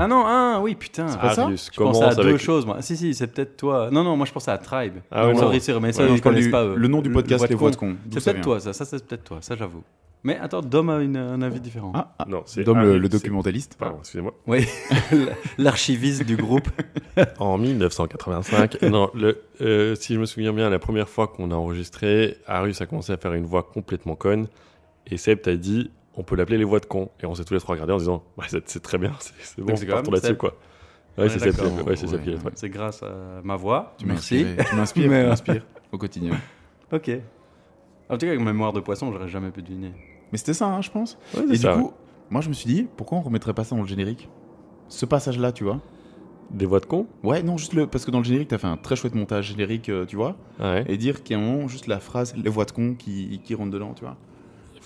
Ah non, ah oui, putain. C'est pas ça Arius Je pensais à deux avec... choses, moi. Si, si, c'est peut-être toi. Non, non, moi je pensais à Tribe. Ah ouais, non, mais ça, Ouais, ils connaissent du- pas. le nom du podcast, les voix de con. C'est peut-être toi, ça. Ça, c'est peut-être toi, ça, j'avoue. Mais attends, Dom a une- un avis différent. Ah, ah. Non, c'est Dom, le, le documentaliste. Pardon, excusez-moi. Oui, l'archiviste du groupe. En 1985, non, le, euh, si je me souviens bien, la première fois qu'on a enregistré, Arius a commencé à faire une voix complètement conne. Et Seb t'a dit, on peut l'appeler les voix de con. Et on s'est tous les trois regardés en disant, ouais, c'est c'est très bien, c'est bon, Donc c'est quand partons même là-dessus, Seb. quoi. Ouais, est c'est Seb ouais, c'est Ouais. grâce à ma voix. Tu m'as Merci. inspiré. Tu m'inspires, Mais, tu euh, m'inspires au quotidien. Ok. En tout cas, avec mémoire de poisson, j'aurais jamais pu deviner. Mais c'était ça, hein, je pense. Ouais, Et c'est du ça, coup, moi, je me suis dit, pourquoi on remettrait pas ça dans le générique? Ce passage-là, tu vois. Des voix de con Ouais, non, juste le. Parce que dans le générique, t'as fait un très chouette montage générique, euh, tu vois. Ouais. Et dire qu'il y a un moment, juste la phrase, les voix de con qui, qui rentrent dedans, tu vois.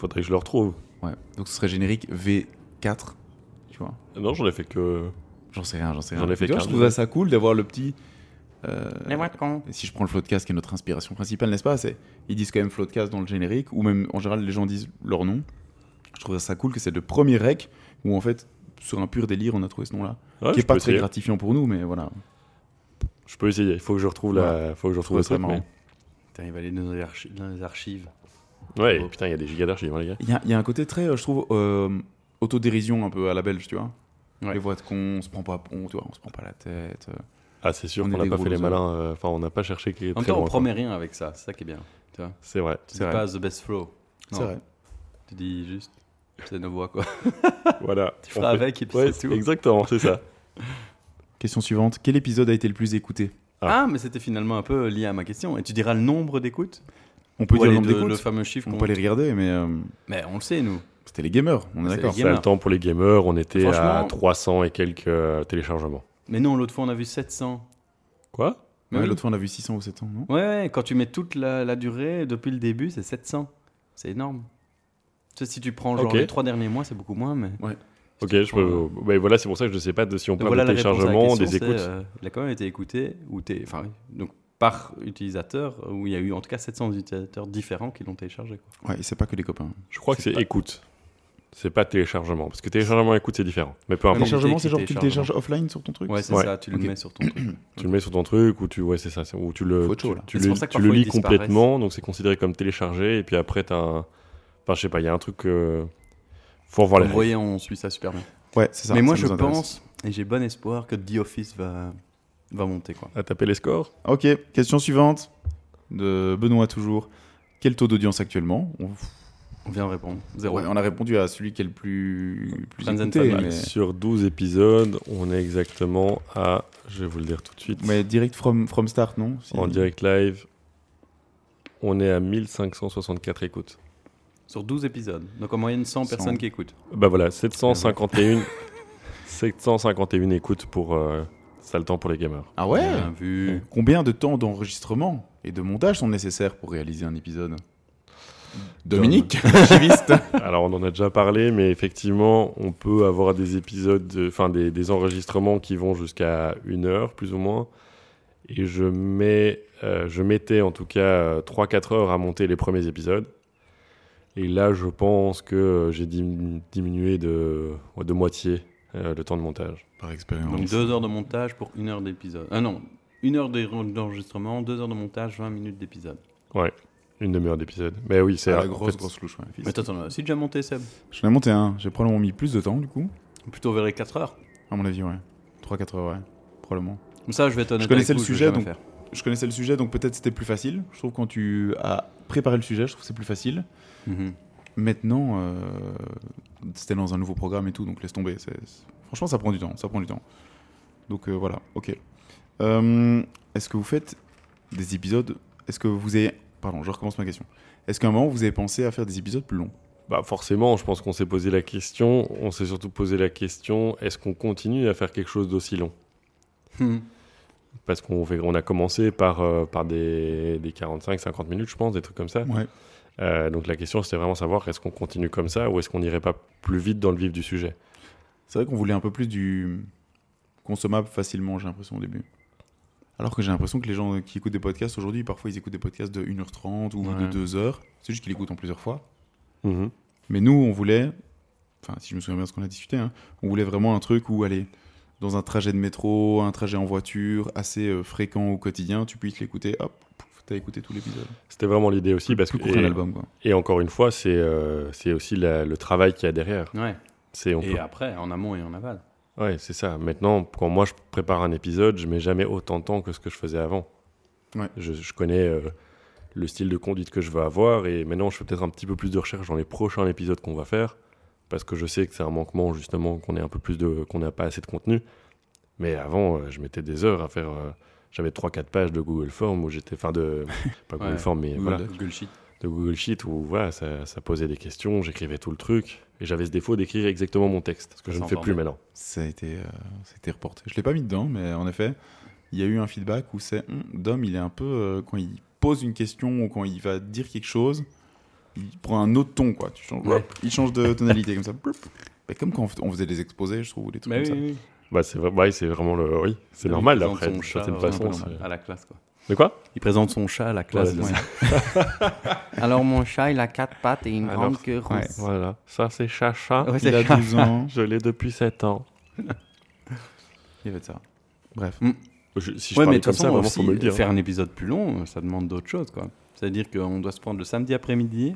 Il faudrait que je le retrouve. Ouais. Donc ce serait générique V4, tu vois. Non, j'en ai fait que. J'en sais rien, j'en sais J'en rien. ai fait qu'un, je trouverais ça cool d'avoir le petit. euh, Les voix de con. et si je prends le Floatcast qui est notre inspiration principale, n'est-ce pas c'est, Ils disent quand même Floatcast dans le générique, ou même en général les gens disent leur nom. Je trouverais ça cool que c'est le premier rec où en fait, sur un pur délire, on a trouvé ce nom-là. Ouais, qui est pas très essayer. gratifiant pour nous, mais voilà. Je peux essayer. Il faut que je retrouve la. Faut que je retrouve le truc. mais- Putain, il va aller dans les, archi- dans les archives. Ouais, Oh. putain, il y a des gigas d'archives, les gars. Il y a, il y a un côté très, euh, je trouve, euh, autodérision un peu à la belge, tu vois. Ouais. Les voix de con, on se prend pas, on, tu vois, on se prend pas la tête. euh. Ah, c'est sûr On qu'on n'a pas fait les malins. euh, Enfin, on n'a pas cherché qui est En même très temps, on promet rien avec ça. C'est ça qui est bien. Tu vois C'est vrai. C'est vrai. pas the best flow. C'est vrai. Tu dis juste, c'est nos voix, quoi. Voilà. Tu feras fait- avec et puis Ouais, c'est tout. exactement, c'est ça. Question suivante. Quel épisode a été le plus écouté? Ah, mais c'était finalement un peu lié à ma question. Et tu diras le nombre d'écoutes? On peut Ou dire le aller nombre de- d'écoutes le fameux chiffre On peut les regarder, mais euh, Mais on le sait, nous. c'était les gamers, on est C'est d'accord. le temps pour les gamers. On était à Franchement- 300 et quelques euh, téléchargements. Mais non, l'autre fois, on a vu 700. Quoi? Mais Ouais, oui. L'autre fois, on a vu 600 ou 700, non? Ouais, ouais, quand tu mets toute la, la durée, depuis le début, c'est 700. C'est énorme. Tu sais, si tu prends genre les trois derniers mois, c'est beaucoup moins, mais... Ok, je peux. ouais, voilà, c'est pour ça que je ne sais pas de, si on parle voilà de la réponse à la téléchargement, question, des écoutes. euh, il a quand même été écouté, ou t'es- enfin, oui, donc par utilisateur, où il y a eu en tout cas 700 utilisateurs différents qui l'ont téléchargé. Quoi. Ouais, et c'est pas que les copains. Je crois que c'est écoute. C'est pas téléchargement. Parce que téléchargement et écoute, c'est différent. Mais peu importe. mais Téléchargement, c'est genre tu le télécharges offline sur ton truc Ouais, c'est Ouais. ça, tu le mets sur ton truc. Tu le mets sur ton truc ou tu, ouais, c'est ça, ou tu le, tu, le, tu le lis complètement, donc c'est considéré comme téléchargé, et puis après t'as un, enfin je sais pas, il y a un truc, euh, faut revoir les Vous voyez, on suit ça super bien. Ouais, c'est ça. mais moi, ça je pense, et j'ai bon espoir, que The Office va, va monter. Quoi. À taper les scores. Ok, question suivante. De Benoît, toujours. Quel taux d'audience actuellement? On... On vient de répondre. Zéro. Ouais, on a répondu à celui qui est le plus, plus Friends and écouté. Family. Mais... Sur 12 épisodes, on est exactement à, je vais vous le dire tout de suite, mais direct from, from start, non? Si- en direct live, on est à 1564 écoutes. Sur 12 épisodes. Donc en moyenne 100 100. personnes qui écoutent. Bah voilà, 751, 751 écoutes pour euh, ça le temps pour les gamers. Ah ouais Bien vu. Combien de temps d'enregistrement et de montage sont nécessaires pour réaliser un épisode? Dominique, archiviste. Alors on en a déjà parlé, mais effectivement, on peut avoir des épisodes, de- enfin des, des enregistrements qui vont jusqu'à une heure plus ou moins. Et je mets, euh, je mettais en tout cas 3-4 heures à monter les premiers épisodes. Et là, je pense que j'ai dim- diminué de moitié euh, le temps de montage. Par expérience. Donc 2 heures de montage pour une heure d'épisode. Ah non, une heure d'en- d'enregistrement, 2 heures de montage, 20 minutes d'épisode. Une demi-heure d'épisode. Mais oui, c'est C'est la en grosse, fait, grosse louche. ouais. Mais toi, t'en as aussi déjà monté, Seb J'en ai monté un. J'ai probablement mis plus de temps, du coup. Plutôt vers les 4 heures. À mon avis, ouais. 3-4 heures, ouais. Probablement. Comme ça, je vais t'honnête Je connaissais avec le vous, je sujet, donc- faire. Je connaissais le sujet, donc peut-être c'était plus facile. Je trouve quand tu as préparé le sujet, je trouve que c'est plus facile. Mhm. Maintenant, euh, c'était dans un nouveau programme et tout, donc laisse tomber. c'est- c'est- Franchement, ça prend du temps. Ça prend du temps. Donc euh, voilà, ok. Euh, Est-ce que vous faites des épisodes Est-ce que vous avez. Pardon, je recommence ma question. Est-ce qu'à un moment, vous avez pensé à faire des épisodes plus longs? Bah forcément, je pense qu'on s'est posé la question. On s'est surtout posé la question est-ce qu'on continue à faire quelque chose d'aussi long? Hmm. Parce qu'on fait- on a commencé par, euh, par des, des 45-50 minutes, je pense, des trucs comme ça. Ouais. Euh, donc la question, c'était vraiment savoir est-ce qu'on continue comme ça ou est-ce qu'on n'irait pas plus vite dans le vif du sujet? C'est vrai qu'on voulait un peu plus du consommable facilement, j'ai l'impression au début. Alors que j'ai l'impression que les gens qui écoutent des podcasts aujourd'hui, parfois ils écoutent des podcasts de 1h30 ou Ouais. de 2h. C'est juste qu'ils l'écoutent en plusieurs fois. Mhm. Mais nous, on voulait, enfin, si je me souviens bien de ce qu'on a discuté, hein, on voulait vraiment un truc où, allez, dans un trajet de métro, un trajet en voiture assez euh, fréquent au quotidien, tu puisses l'écouter, hop, t'as écouté tout l'épisode. C'était vraiment l'idée aussi. Parce Plus que, et, album, quoi. et encore une fois, c'est euh, c'est aussi la- le travail qu'il y a derrière. Ouais. On Et peut- après, en amont et en aval. Ouais, c'est ça. Maintenant, quand moi je prépare un épisode, je mets jamais autant de temps que ce que je faisais avant. Ouais. Je, je connais euh, le style de conduite que je veux avoir et maintenant je fais peut-être un petit peu plus de recherche dans les prochains épisodes qu'on va faire parce que je sais que c'est un manquement justement qu'on ait un peu plus de qu'on n'a pas assez de contenu. Mais avant, euh, je mettais des heures à faire. euh, j'avais 3-4 pages de Google Form où j'étais, enfin de pas Google Ouais. Form, mais Google, voilà, Google Sheet. de Google Sheet où voilà, ça, ça posait des questions, j'écrivais tout le truc et j'avais ce défaut d'écrire exactement mon texte, ce que Ça je ne fais plus maintenant. Ça a été, euh, ça a été reporté. Je l'ai pas mis dedans, mais en effet, il y a eu un feedback où c'est Hum, Dom, il est un peu euh, quand il pose une question ou quand il va dire quelque chose, il prend un autre ton, quoi. Tu changes, Ouais. il change de tonalité comme ça. Mais comme quand on faisait des exposés, je trouve, ou des trucs Bah comme oui, ça. oui. Bah, c'est vrai, ouais, c'est vraiment le. Oui, c'est Il normal présente après, son d'une chat, certaine euh, façon. À la classe, quoi. De quoi? Il présente son chat à la classe. Voilà, ouais. c'est Alors mon chat, il a quatre pattes et une Alors, grande queue ouais. Voilà, ça c'est Chacha. Ouais, Il c'est a chat. 12 ans. Je l'ai depuis 7 ans. Il y avait de ça. Bref. Je- si je Ouais, mais de comme ça, vraiment, aussi, faut me le dire. faire un épisode plus long, ça demande d'autres choses, quoi. C'est-à-dire qu'on doit se prendre le samedi après-midi.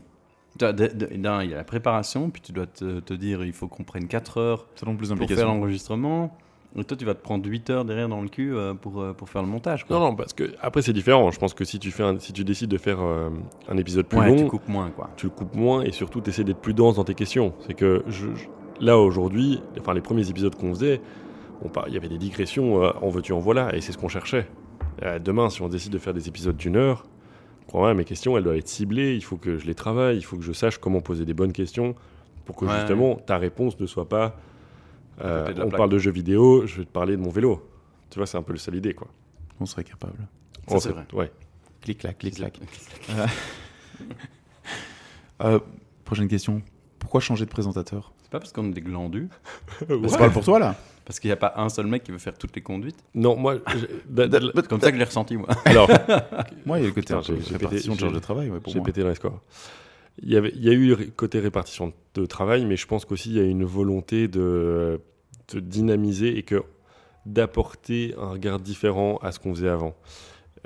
D'un, Il y a la préparation, puis tu dois te, te dire il faut qu'on prenne 4 heures plus pour faire l'enregistrement. Et toi, tu vas te prendre 8 heures derrière dans le cul euh, pour, euh, pour faire le montage. Quoi. Non, non, parce que après c'est différent. Je pense que si tu, fais un- si tu décides de faire euh, un épisode plus ouais, long, tu coupes moins, quoi. tu le coupes moins et surtout tu essaies d'être plus dense dans tes questions. C'est que je- je- là aujourd'hui, enfin les premiers épisodes qu'on faisait, par- il y avait des digressions, en veux-tu en voilà, et c'est ce qu'on cherchait. Demain, si on décide de faire des épisodes d'une heure, crois-moi, mes questions elles doivent être ciblées, il faut que je les travaille, il faut que je sache comment poser des bonnes questions pour que Ouais. justement ta réponse ne soit pas euh, on plaque. parle de jeux vidéo, je vais te parler de mon vélo. Tu vois, c'est un peu le seul idée quoi. On serait capable. Ça, c'est vrai. Ouais. Clic, clac, clic, clac. Euh, prochaine question. Pourquoi changer de présentateur? C'est pas parce qu'on est des glandus, C'est pas pour toi, là? Parce qu'il n'y a pas un seul mec qui veut faire toutes les conduites. Non, moi, da- C'est comme ça que je l'ai ressenti, moi. alors, Moi, il y a le côté répartition de charge de travail, ouais, j'ai pété dans les scores. Il y, avait, il y a eu le côté répartition de travail, mais je pense qu'aussi il y a une volonté de, de dynamiser et que d'apporter un regard différent à ce qu'on faisait avant.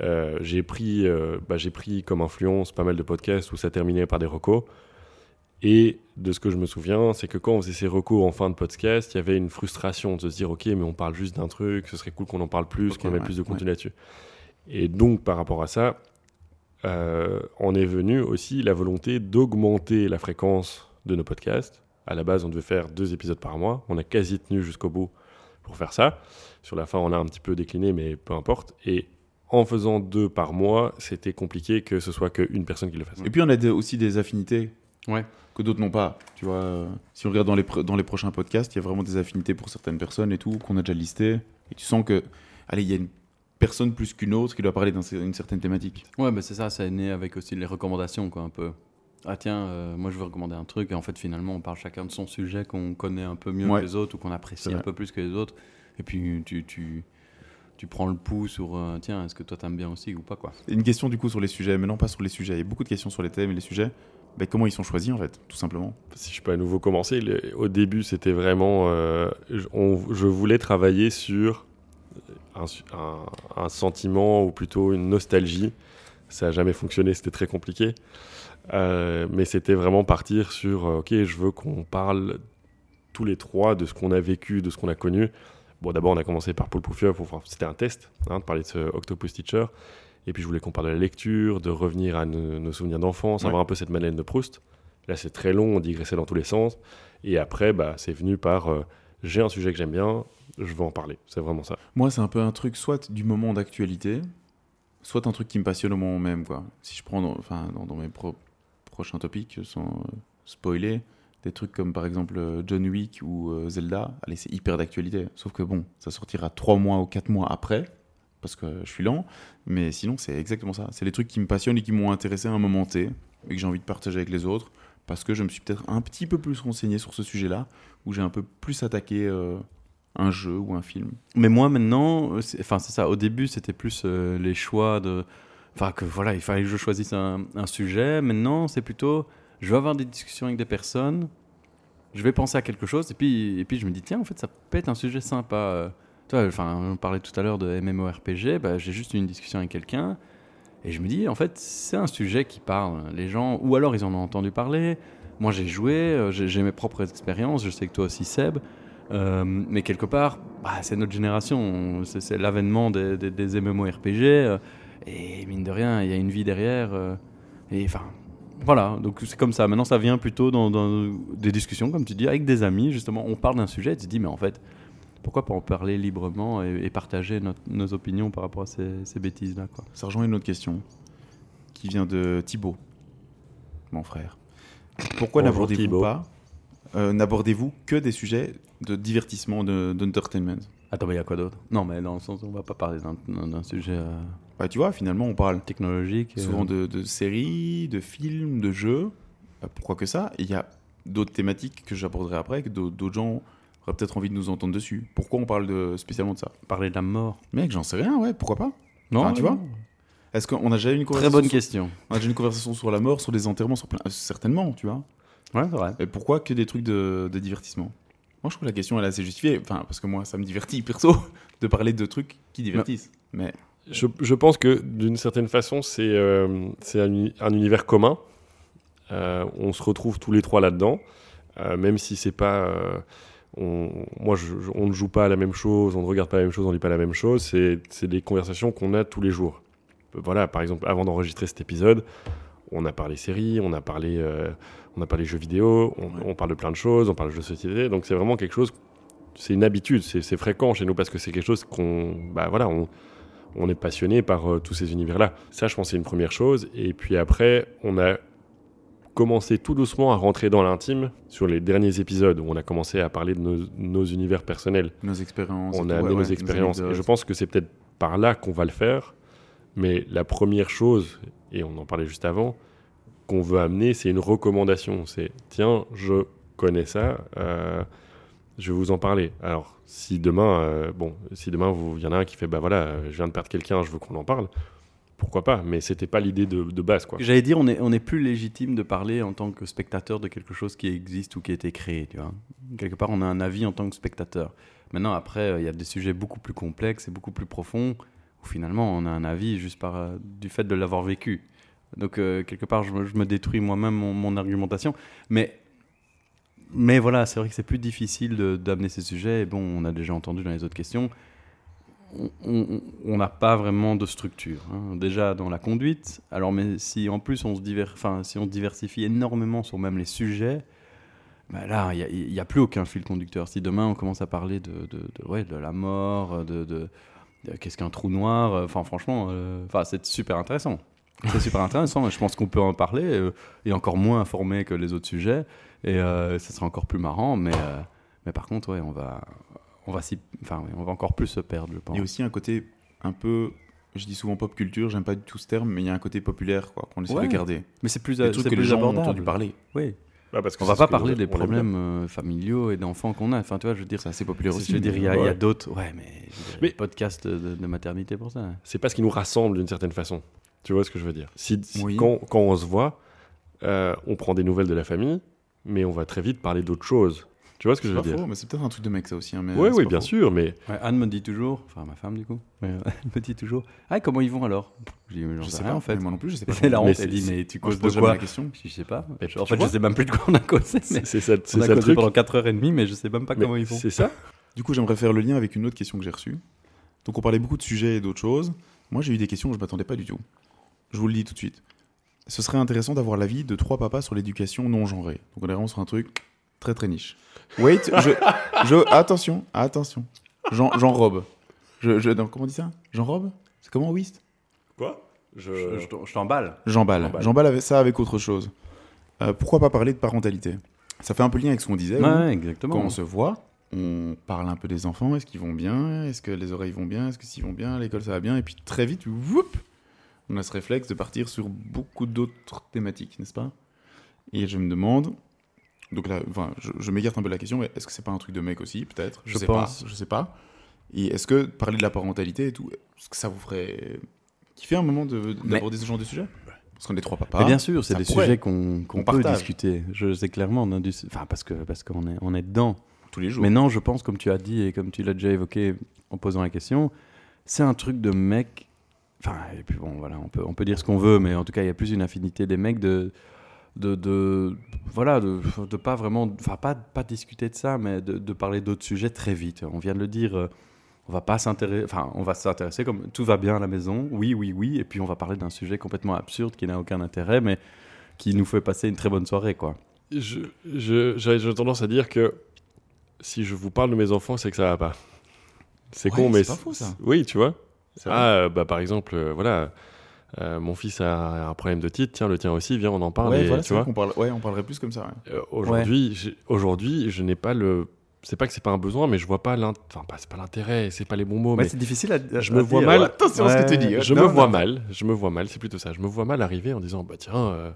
Euh, j'ai pris, euh, bah, j'ai pris comme influence pas mal de podcasts où ça terminait par des recos. Et de ce que je me souviens, c'est que quand on faisait ces recos en fin de podcast, il y avait une frustration de se dire ok, mais on parle juste d'un truc, ce serait cool qu'on en parle plus, qu'on ait ouais, plus de ouais. contenu là-dessus. Et donc par rapport à ça, euh, en est venue aussi la volonté d'augmenter la fréquence de nos podcasts. À la base, on devait faire deux épisodes par mois. On a quasi tenu jusqu'au bout pour faire ça. Sur la fin, on a un petit peu décliné, mais peu importe. Et en faisant deux par mois, c'était compliqué que ce soit qu'une personne qui le fasse. Et puis, on a aussi des affinités Ouais. que d'autres n'ont pas. Tu vois, euh, si on regarde dans les, dans les prochains podcasts, il y a vraiment des affinités pour certaines personnes et tout, qu'on a déjà listées. Et tu sens que, allez, il y a une personne plus qu'une autre qui doit parler d'une certaine thématique. Ouais, bah c'est ça, ça est né avec aussi les recommandations, quoi, un peu. Ah tiens, euh, moi je veux recommander un truc, et en fait finalement on parle chacun de son sujet qu'on connaît un peu mieux Ouais. que les autres ou qu'on apprécie un peu plus que les autres. Et puis tu, tu, tu prends le pouls sur, euh, tiens, est-ce que toi t'aimes bien aussi ou pas, quoi. Une question du coup sur les sujets, mais non pas sur les sujets. Il y a beaucoup de questions sur les thèmes et les sujets. Ben, comment ils sont choisis en fait, tout simplement si je peux à nouveau commencer, le- au début c'était vraiment, euh, je, voulais travailler sur un, sentiment ou plutôt une nostalgie. Ça n'a jamais fonctionné, c'était très compliqué. Euh, mais c'était vraiment partir sur, euh, ok, je veux qu'on parle tous les trois de ce qu'on a vécu, de ce qu'on a connu. Bon, d'abord on a commencé par Paul Pouffier, c'était un test, hein, de parler de ce Octopus Teacher. Et puis je voulais qu'on parle de la lecture, de revenir à nos, nos souvenirs d'enfance, Ouais. avoir un peu cette Madeleine de Proust. Là, c'est très long, on digressait dans tous les sens. Et après, bah, c'est venu par euh, j'ai un sujet que j'aime bien, je veux en parler. C'est vraiment ça. Moi, c'est un peu un truc soit du moment d'actualité, soit un truc qui me passionne au moment même. Quoi. Si je prends dans, enfin, dans, dans mes pro- prochains topics, sans euh, spoiler, des trucs comme par exemple euh, John Wick ou euh, Zelda, allez, c'est hyper d'actualité. Sauf que bon, ça sortira trois mois ou quatre mois après, parce que je suis lent. Mais sinon, c'est exactement ça. C'est les trucs qui me passionnent et qui m'ont intéressé à un moment T, et que j'ai envie de partager avec les autres, parce que je me suis peut-être un petit peu plus renseigné sur ce sujet-là, où j'ai un peu plus attaqué euh, un jeu ou un film. Mais moi maintenant, euh, enfin c'est ça, au début c'était plus euh, les choix de... Enfin que voilà, il fallait que je choisisse un, un sujet. Maintenant c'est plutôt, je vais avoir des discussions avec des personnes, je vais penser à quelque chose, et puis, et puis je me dis, tiens, en fait ça peut être un sujet sympa. Enfin, on parlait tout à l'heure de MMORPG, bah, j'ai juste eu une discussion avec quelqu'un, et je me dis, en fait c'est un sujet qui parle. Les gens, ou alors ils en ont entendu parler, moi j'ai joué, euh, j'ai mes propres expériences, je sais que toi aussi Seb. Euh, mais quelque part, bah, c'est notre génération, c'est l'avènement des, MMORPG, euh, et mine de rien, il y a une vie derrière. et enfin, voilà, donc c'est comme ça. Maintenant, ça vient plutôt dans, dans des discussions, comme tu dis, avec des amis, justement. On parle d'un sujet, et tu te dis, mais en fait, pourquoi pas en parler librement et, et partager notre- nos opinions par rapport à ces, ces bêtises-là, quoi. Ça rejoint une autre question qui vient de Thibaut, mon frère. Pourquoi n'abordez-vous pas, euh, n'abordez-vous que des sujets de divertissement, de- d'entertainment? Attends, mais il y a quoi d'autre? Non, mais dans le sens où on va pas parler d'un- sujet euh, bah, Tu vois, finalement, on parle technologique. euh, souvent de, de séries, de films, de jeux. Bah, pourquoi que ça? Il y a d'autres thématiques que j'aborderai après, que d'autres gens auraient peut-être envie de nous entendre dessus. Pourquoi on parle de, spécialement de ça? Parler de la mort. Mec, j'en sais rien, ouais, pourquoi pas? Non, Enfin, tu vois Est-ce qu'on a déjà eu une Très conversation bonne sur- question. On a déjà eu une conversation sur la mort, sur des enterrements, sur plein... euh, Certainement, tu vois. Ouais, c'est vrai. Et pourquoi que des trucs de, de divertissement? Moi, je trouve la question elle est assez justifiée. Enfin, parce que moi, ça me divertit perso de parler de trucs qui divertissent. Mais Je, je pense que d'une certaine façon, c'est euh, c'est un, uni- un univers commun. Euh, on se retrouve tous les trois là-dedans, Euh, même si c'est pas. On, moi, je- je- on ne joue pas à la même chose, on ne regarde pas la même chose, on lit pas la même chose. C'est des conversations qu'on a tous les jours. Voilà, par exemple, avant d'enregistrer cet épisode, on a parlé séries, on a parlé, euh, on a parlé jeux vidéo, on, on parle de plein de choses, on parle de jeux de société. Donc c'est vraiment quelque chose. C'est une habitude, c'est c'est fréquent chez nous parce que c'est quelque chose qu'on, bah voilà, on, on est passionné par euh, tous ces univers-là. Ça, je pense, c'est une première chose. Et puis après, on a commencé tout doucement à rentrer dans l'intime sur les derniers épisodes où on a commencé à parler de nos, nos univers personnels. nos expériences. On a amené ouais, nos ouais, expériences. Et je pense que c'est peut-être par là qu'on va le faire. Mais la première chose, et on en parlait juste avant, qu'on veut amener, c'est une recommandation. C'est tiens, je connais ça, euh, je vais vous en parler. Alors, si demain, euh, bon, si demain vous- il y en a un qui fait bah voilà, euh, je viens de perdre quelqu'un, je veux qu'on en parle, pourquoi pas Mais c'était pas l'idée de, base, quoi. J'allais dire, on est, on est plus légitime de parler en tant que spectateur de quelque chose qui existe ou qui a été créé, tu vois. Quelque part, on a un avis en tant que spectateur. Maintenant, après, euh, il y a des sujets beaucoup plus complexes et beaucoup plus profonds où finalement, on a un avis juste par, euh, du fait de l'avoir vécu. Donc, euh, quelque part, je me, détruis moi-même mon, argumentation. Mais, mais voilà, c'est vrai que c'est plus difficile d'amener ces sujets. Et bon, on a déjà entendu dans les autres questions. On- n'a pas vraiment de structure. hein. Déjà dans la conduite. Alors, mais si en plus on se, si on diversifie énormément sur même les sujets, bah là, il n'y a, plus aucun fil conducteur. Si demain on commence à parler de, ouais, de la mort, de, qu'est-ce qu'un trou noir, euh, enfin franchement, euh, c'est super intéressant. C'est super intéressant. Je pense qu'on peut en parler euh, et encore moins informé que les autres sujets. Et euh, ça sera encore plus marrant. Mais, mais par contre, ouais, on va, on va, s'y- enfin, ouais, on va encore plus se perdre, je pense. Il y a aussi un côté un peu, je dis souvent pop culture, j'aime pas du tout ce terme, mais il y a un côté populaire quoi, qu'on essaie Ouais. de garder. Mais c'est plus, c'est que plus les gens ont abordable. entendu parler. Oui. Bah, parce que On va pas que parler des problèmes euh, familiaux et d'enfants qu'on a. Enfin, tu vois, je veux dire, C'est assez populaire aussi. je veux dire, il y a, d'autres. Ouais, mais, Mais- de, de maternité pour ça. c'est pas ce qui nous rassemble d'une certaine façon. Tu vois ce que je veux dire? Si, si- Oui. quand, quand on se voit, euh, on prend des nouvelles de la famille, mais on va très vite parler d'autres choses. Tu vois ce que je veux pas dire faux, mais c'est peut-être un truc de mec ça aussi. Hein, mais Oui, oui, bien faux. sûr, mais Ouais, Anne me dit toujours, enfin ma femme du coup, ouais, elle me dit toujours, ah comment ils vont alors? Je dis, Je sais rien pas en fait. Moi non plus, je sais pas. C'est la honte. Elle dit, mais tu causes de quoi la question? Je sais pas. Mais en fait, je sais même plus de quoi on a causé. C'est ça, c'est on a ça le causé truc. pendant 4h30, mais je sais même pas comment ils vont. C'est ça Du coup, j'aimerais faire le lien avec une autre question que j'ai reçue. Donc, on parlait beaucoup de sujets et d'autres choses. Moi, j'ai eu des questions où je m'attendais pas du tout. Je vous le dis tout de suite. Ce serait intéressant d'avoir l'avis de trois papas sur l'éducation non genrée. Donc, on est vraiment sur un truc très très niche. Wait, je, je- attention, attention. Jean, Jean Robe. Je, je, non, comment on dit ça? Jean Robe C'est comment Whist? Quoi? Je... Je, je t'emballe. J'emballe. J'emballe. Ça avec autre chose. Euh, pourquoi pas parler de parentalité? Ça fait un peu lien avec ce qu'on disait. Ouais, où exactement. Quand on se voit, on parle un peu des enfants. Est-ce qu'ils vont bien? Est-ce que les oreilles vont bien? Est-ce que s'ils vont bien? L'école, ça va bien? Et puis très vite, whoop, on a ce réflexe de partir sur beaucoup d'autres thématiques, n'est-ce pas? Et je me demande. Donc là, enfin, je, je m'égarte un peu de la question, mais est-ce que c'est pas un truc de mec aussi, peut-être? Je sais pense. pas. Je sais pas. Et est-ce que parler de la parentalité et tout, est-ce que ça vous ferait kiffer un moment d'aborder ce genre de sujet? Parce qu'on est trois papas. Mais bien sûr, c'est des pourrait. sujets qu'on qu'on On peut partage. discuter. Je sais clairement, on a enfin parce que parce qu'on est on est dedans. tous les jours. Mais non, je pense, comme tu as dit et comme tu l'as déjà évoqué en posant la question, c'est un truc de mec. Enfin, et puis bon, voilà, on peut, on peut dire ce qu'on veut, mais en tout cas, il y a plus une affinité des mecs de. De, de voilà de, de pas vraiment enfin pas pas discuter de ça mais de, de parler d'autres sujets très vite on vient de le dire euh, on va pas s'intéresser enfin on va s'intéresser comme tout va bien à la maison oui oui oui et puis on va parler d'un sujet complètement absurde qui n'a aucun intérêt mais qui nous fait passer une très bonne soirée quoi Je, je, j'ai tendance à dire que si je vous parle de mes enfants, c'est que ça va pas. C'est Ouais, con, mais. c'est pas faux, ça. Oui, tu vois. Ah, bah, par exemple, euh, voilà. Euh, mon fils a un problème de titre, tiens, le tien aussi, viens, on en parle. ouais, et, voilà, tu vois. parle, ouais, on parlerait plus comme ça. ouais. Euh, aujourd'hui, aujourd'hui, je n'ai pas le. C'est pas que c'est pas un besoin, mais je vois pas l'int... Enfin, pas, c'est pas l'intérêt, c'est pas les bons mots, mais c'est difficile à, je me vois mal. Attention à ce que tu dis. hein. Je Non, me non. vois mal, je me vois mal, c'est plutôt ça. Je me vois mal arriver en disant bah tiens, euh,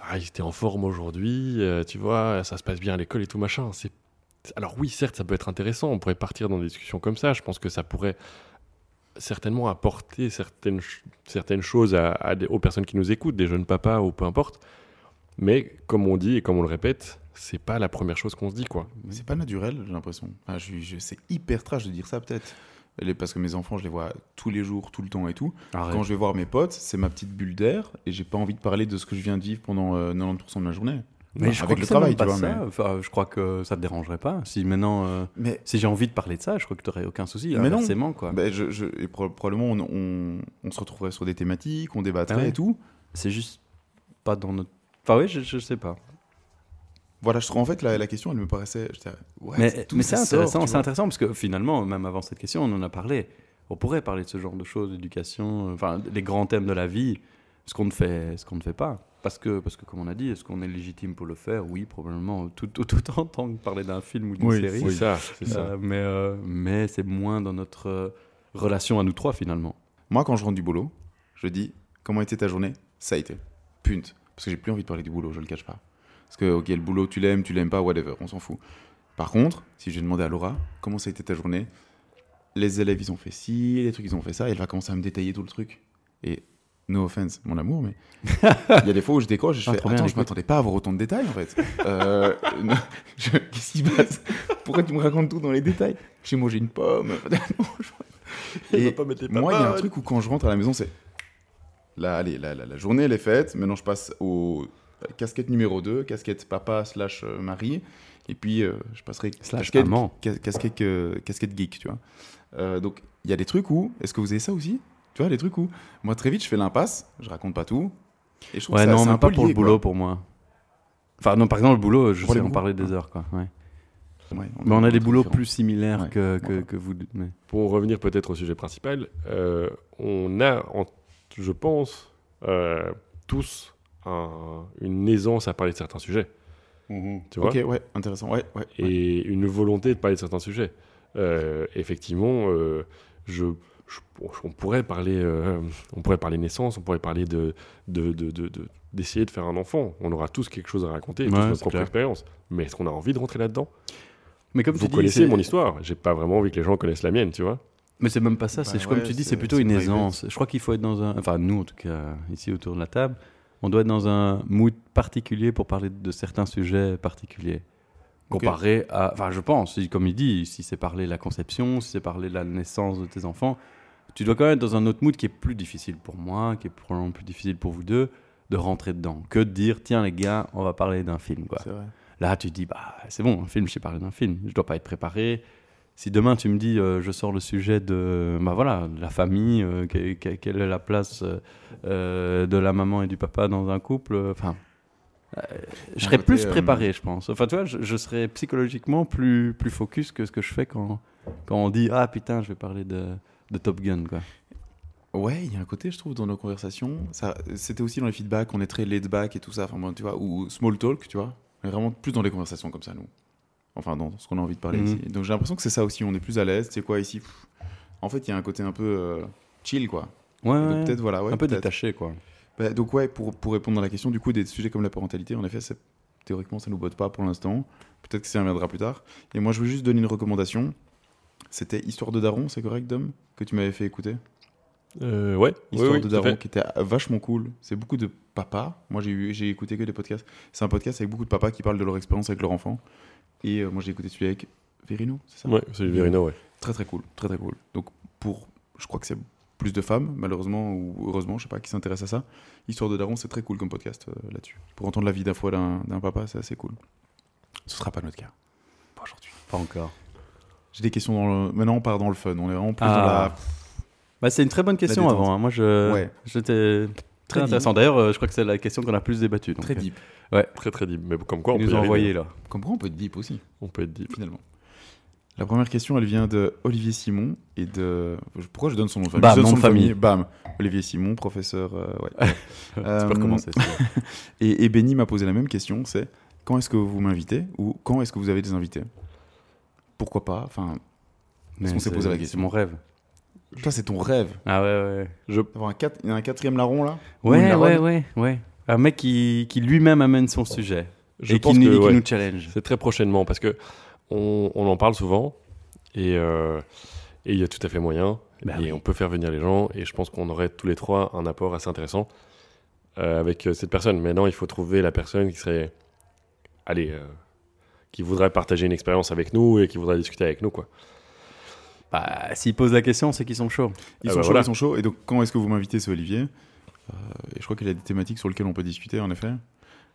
ah, il était en forme aujourd'hui, euh, tu vois, ça se passe bien à l'école et tout machin. C'est alors oui, certes, ça peut être intéressant. On pourrait partir dans des discussions comme ça. Je pense que ça pourrait certainement apporter certaines certaines choses à, à des- aux personnes qui nous écoutent, des jeunes papas ou peu importe. Mais comme on dit et comme on le répète, c'est pas la première chose qu'on se dit quoi. Mais C'est pas naturel, j'ai l'impression. Enfin, je, je- c'est hyper trash de dire ça, peut-être. Parce que mes enfants, je les vois tous les jours, tout le temps et tout. Quand je vais voir mes potes, c'est ma petite bulle d'air et j'ai pas envie de parler de ce que je viens de vivre pendant euh, 90% de ma journée. Mais Enfin, je crois que le travail, tu vois. ça. Mais, Enfin, je crois que ça te dérangerait pas. Si maintenant, euh, mais, si j'ai envie de parler de ça, je crois que tu n'aurais aucun souci. Mais non. quoi. je, je- et pro- probablement, on, on- on se retrouverait sur des thématiques, on débattrait Ah ouais. et tout. C'est juste pas dans notre. Enfin, oui, je, je sais pas. Voilà, je trouve en fait la, la question, elle me paraissait. ouais, mais mais c'est intéressant parce que finalement, même avant cette question, on en a parlé. On pourrait parler de ce genre de choses, d'éducation, euh, enfin, les grands thèmes de la vie, ce qu'on ne fait, ce qu'on ne fait pas. Parce que, parce que, comme on a dit, est-ce qu'on est légitime pour le faire? Oui, probablement. Tout, tout, tout autant que parler d'un film ou d'une Oui, série. C'est ça, c'est ça. Euh, mais euh, mais c'est moins dans notre euh, relation à nous trois finalement. Moi, quand je rentre du boulot, je dis comment était ta journée? Ça a été. Punt. Parce que j'ai plus envie de parler du boulot, je le cache pas. Parce que, ok, le boulot, tu l'aimes, tu l'aimes pas, whatever, on s'en fout. Par contre, si je vais demander à Laura comment ça a été ta journée, les élèves, ils ont fait ci, les trucs, ils ont fait ça, et elle va commencer à me détailler tout le truc. Et no offense, mon amour, mais il y a des fois où je décroche et je Ah, fais Attends, je m'attendais pas à avoir autant de détails en fait. Euh, je- Qu'est-ce qui se passe? Pourquoi tu me racontes tout dans les détails? J'ai mangé une pomme. Et pas mettre les moi, il y a un truc où quand je rentre à la maison, c'est. Là, allez, la, journée, elle est faite. Maintenant, je passe au euh, casquette numéro 2, casquette papa slash euh, mari. Et puis, euh, je passerai Slash casquette, casquette, euh, casquette geek, tu vois. Donc, il y a des trucs où. Est-ce que vous avez ça aussi? Tu vois, des trucs où. Moi, très vite, je fais l'impasse, je raconte pas tout. Et je trouve Ouais, que ça- non, même pas pour le quoi. boulot pour moi. Enfin, non, par exemple, le boulot, je Pour sais les en boulots. parler des heures, quoi. Ouais. Ouais, Mais on a des boulots différents. plus similaires Ouais. que, que, vous. mais- Pour revenir peut-être au sujet principal, euh, on a, en- je pense, euh, tous un- une aisance à parler de certains sujets. Tu vois Ok, ouais, intéressant. Ouais, ouais. ouais. et une volonté de parler de certains sujets. Euh, effectivement, euh, je, je- on pourrait parler, euh, on pourrait parler naissance, on pourrait parler de, de, de- de- de- d'essayer de faire un enfant. On aura tous quelque chose à raconter, Ouais, notre c'est propre expérience. Mais est-ce qu'on a envie de rentrer là-dedans? Mais comme Vous tu dis, connaissez mon histoire. J'ai pas vraiment envie que les gens connaissent la mienne, tu vois. Mais c'est même pas ça, Bah c'est comme ouais, tu dis, c'est- plutôt une aisance. Je crois qu'il faut être dans un. Enfin, nous en tout cas, ici autour de la table, on doit être dans un mood particulier pour parler de certains sujets particuliers. Comparé à. Enfin, je pense, comme il dit, si c'est parler de la conception, si c'est parler de la naissance de tes enfants, tu dois quand même être dans un autre mood qui est plus difficile pour moi, qui est probablement plus difficile pour vous deux, de rentrer dedans, que de dire, tiens les gars, on va parler d'un film, quoi. C'est vrai. Là, tu te dis, bah, c'est bon, un film, je sais parler d'un film. Je dois pas être préparé. Si demain, tu me dis, euh, je sors le sujet de, bah voilà, la famille, euh, que- que- quelle est la place euh, de la maman et du papa dans un couple, enfin, je serais plus préparé, je pense. Enfin, tu vois, je, je serais psychologiquement plus, plus focus que ce que je fais quand, quand on dit, ah putain, je vais parler de, de Top Gun, quoi. Ouais, il y a un côté, je trouve, dans nos conversations. Ça, c'était aussi dans les feedbacks, on est très laid back et tout ça. Enfin, bon, tu vois, ou small talk, tu vois. On est vraiment plus dans les conversations comme ça, nous. Enfin, dans ce qu'on a envie de parler Mhm. ici. Donc j'ai l'impression que c'est ça aussi. On est plus à l'aise. C'est quoi ici Pff. En fait, il y a un côté un peu euh, chill, quoi. Ouais, Donc. Peut-être, voilà, ouais. un peu peut-être. détaché, quoi. Bah, donc ouais, pour, pour répondre à la question, du coup, des sujets comme la parentalité, en effet, c'est- théoriquement, ça nous botte pas pour l'instant. Peut-être que ça reviendra plus tard. Et moi, je veux juste donner une recommandation. C'était Histoire de Daron, c'est correct, Dom Que tu m'avais fait écouter? Euh, ouais. Histoire oui, oui, de Daron, qui était vachement cool. C'est beaucoup de papas. Moi, j'ai eu- j'ai écouté que des podcasts. C'est un podcast avec beaucoup de papas qui parlent de leur expérience avec leur enfant. Et euh, moi, j'ai écouté celui avec Verino, c'est ça? Ouais, c'est du Verino, ouais. Très très cool, très très cool. Donc pour, je crois que c'est plus de femmes, malheureusement ou heureusement, je sais pas, qui s'intéressent à ça. Histoire de Daron, c'est très cool comme podcast euh, là-dessus. Pour entendre la vie d'un fois d'un d'un papa, c'est assez cool. Ce sera pas notre cas. Pas aujourd'hui. Pas encore. J'ai des questions dans le... Maintenant, on part dans le fun. On est vraiment plus Ah. dans la... Bah, c'est une très bonne question avant. hein. Moi, je, Ouais. j'étais très Très intéressant. D'ailleurs, euh, je crois que c'est la question qu'on a plus débattue. donc, Très euh, deep. Très très deep. Mais comme quoi, on Ils peut nous arriver. envoyé là. Comme quoi, on peut être deep aussi, On peut être deep. finalement. La première question, elle vient de Olivier Simon et de... Pourquoi je donne son nom de famille? Bam, Je donne nom son de famille. Bam. Olivier Simon, professeur... euh, ouais. Tu Euh, peux recommencer. c'est bon. Et, et Benny m'a posé la même question, c'est quand est-ce que vous m'invitez ou quand est-ce que vous avez des invités? Pourquoi pas Enfin, Mais qu'on s'est c'est- posé la C'est question mon rêve. toi c'est ton rêve Ah ouais, ouais. Je, d'avoir un, quatre- il y a un quatrième larron là? Ouais, ouais, ouais, ouais. Un mec qui, qui lui-même amène son sujet je et qui, pense nous, que et qui ouais, nous challenge. c'est très prochainement parce que on, on en parle souvent et euh, et il y a tout à fait moyen Bah et oui. on peut faire venir les gens et je pense qu'on aurait tous les trois un apport assez intéressant euh, avec euh, cette personne. Maintenant, il faut trouver la personne qui serait, allez, euh, qui voudrait partager une expérience avec nous et qui voudrait discuter avec nous, quoi. Bah, S'ils posent la question, c'est qu'ils sont chauds. Ils Ah sont bah chauds, voilà. ils sont chauds. Et donc quand est-ce que vous m'invitez C'est Olivier. Euh, et je crois qu'il y a des thématiques sur lesquelles on peut discuter en effet.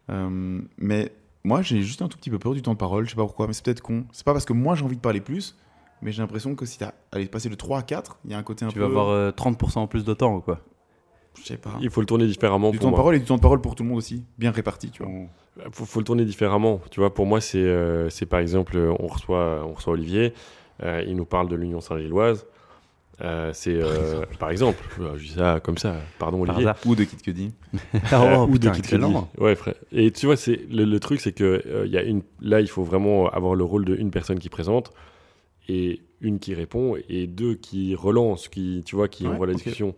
Euh, mais moi j'ai juste un tout petit peu peur du temps de parole, je sais pas pourquoi, mais c'est peut-être con. C'est pas parce que moi j'ai envie de parler plus, mais j'ai l'impression que si t'as allez passer de 3 à 4, il y a un côté un Tu peu... vas avoir euh, 30% plus de temps, quoi. Je sais pas. Il faut le tourner différemment Du pour temps de parole et du temps de parole pour tout le monde aussi, bien réparti, tu vois. Faut, faut le tourner différemment. Tu vois, pour moi, c'est euh, par exemple, on reçoit, on reçoit Olivier, euh, il nous parle de l'Union Saint-Gilloise. Euh, c'est euh, par exemple, euh, je dis ça comme ça, pardon Par Olivier. Ou de Kid Cudi. Euh, oh, ou de putain, excellent. Cudi. Ouais, frère. Et tu vois, c'est le, le truc, c'est que il y a une, là, il faut vraiment avoir le rôle d'une personne qui présente et une qui répond et deux qui relancent, qui, tu vois, qui Ouais, envoient la discussion.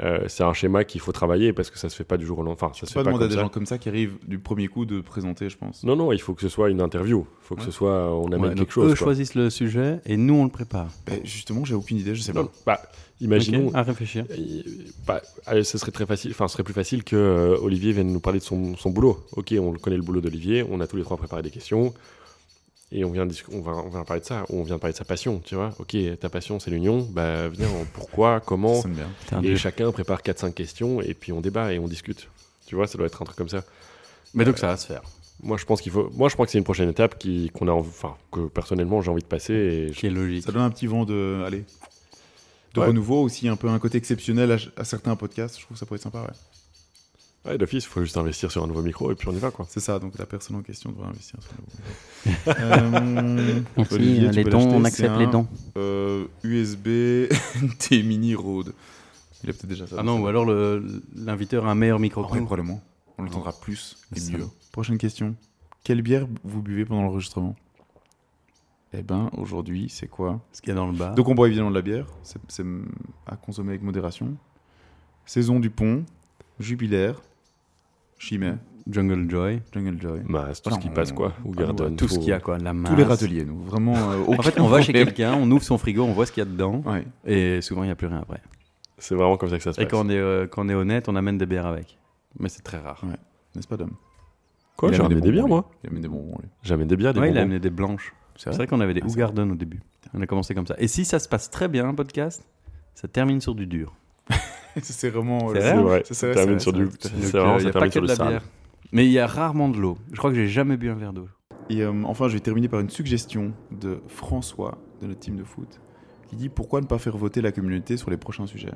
Euh, c'est un schéma qu'il faut travailler parce que ça se fait pas du jour au lendemain. Enfin, ça se fait pas pas demander à des ça. gens comme ça qui arrivent du premier coup de présenter, je pense. Non, non, il faut que ce soit une interview. Il faut que Ouais. ce soit, on amène Ouais, quelque chose. eux quoi. choisissent le sujet et nous on le prépare. Ben, justement, j'ai aucune idée, je sais Non, pas. bah, imaginons. Ok, à réfléchir. Euh, bah, allez, ce serait très facile, enfin, ce serait plus facile que euh, Olivier vienne nous parler de son, son boulot. Ok, on connaît le boulot d'Olivier, on a tous les trois préparé des questions et on vient, on va, on parler de ça, on vient parler de sa passion, tu vois. Ok, ta passion c'est l'union, bah viens, en pourquoi, comment, et chacun prépare 4-5 questions et puis on débat et on discute. Tu vois, ça doit être un truc comme ça. Mais donc ça va se faire. Moi, je pense qu'il faut, moi, je crois que c'est une prochaine étape qui, qu'on a, enfin, que personnellement j'ai envie de passer et je- Qui est logique. Ça donne un petit vent de, allez, de Ouais. renouveau aussi, un peu un côté exceptionnel à, à certains podcasts. Je trouve que ça pourrait être sympa, ouais. Ouais, d'office, il faut juste investir sur un nouveau micro et puis on y va, quoi. C'est ça, donc la personne en question devrait investir sur le euh, Merci, Olivier, tu les peux dons, l'acheter, on accepte un, les dons. euh, USB T-Mini Rode. Il a peut-être déjà ça. Ah non, ou alors l'inviteur a un meilleur micro. En vrai, probablement. On l'entendra plus et mieux. ça. Prochaine question. Quelle bière vous buvez pendant l'enregistrement? Eh ben, aujourd'hui, c'est quoi? Ce qu'il y a dans le bar. Donc on boit évidemment de la bière, c'est à consommer avec modération. Saison du Pont, Jubilaire, Chimay, Jungle Joy. Jungle Joy. Masse, tout Voilà, ce qui on- passe, quoi. Ou ah, ouais, Garden. Tout ce qu'il y a, quoi. La masse. Tous les râteliers, nous. Vraiment. euh, En fait, on va chez quelqu'un, on ouvre son frigo, on voit ce qu'il y a dedans. Ouais. Et souvent, il n'y a plus rien après. C'est vraiment comme ça que ça se Et passe. quand on, est, euh, quand on est honnête, on amène des bières avec. Mais c'est très rare. N'est-ce pas, Dom? Quoi, j'ai ramené des bières, moi. Il amène des bonbons. J'amène des bières, des Ouais, il a amené des blanches. C'est C'est vrai vrai qu'on avait des Ah, c'est Hougarden au début. On a commencé comme ça. Et si ça se passe très bien, un podcast, ça termine sur du dur. C'est vraiment. C'est euh, vrai, C'est vrai, c'est ça vrai, termine sur du. c'est vraiment, il n'y ça a pas termine que sur de le la sale. bière. Mais il y a rarement de l'eau. Je crois que j'ai jamais bu un verre d'eau. Et euh, enfin, je vais terminer par une suggestion de François, de notre team de foot, qui dit pourquoi ne pas faire voter la communauté sur les prochains sujets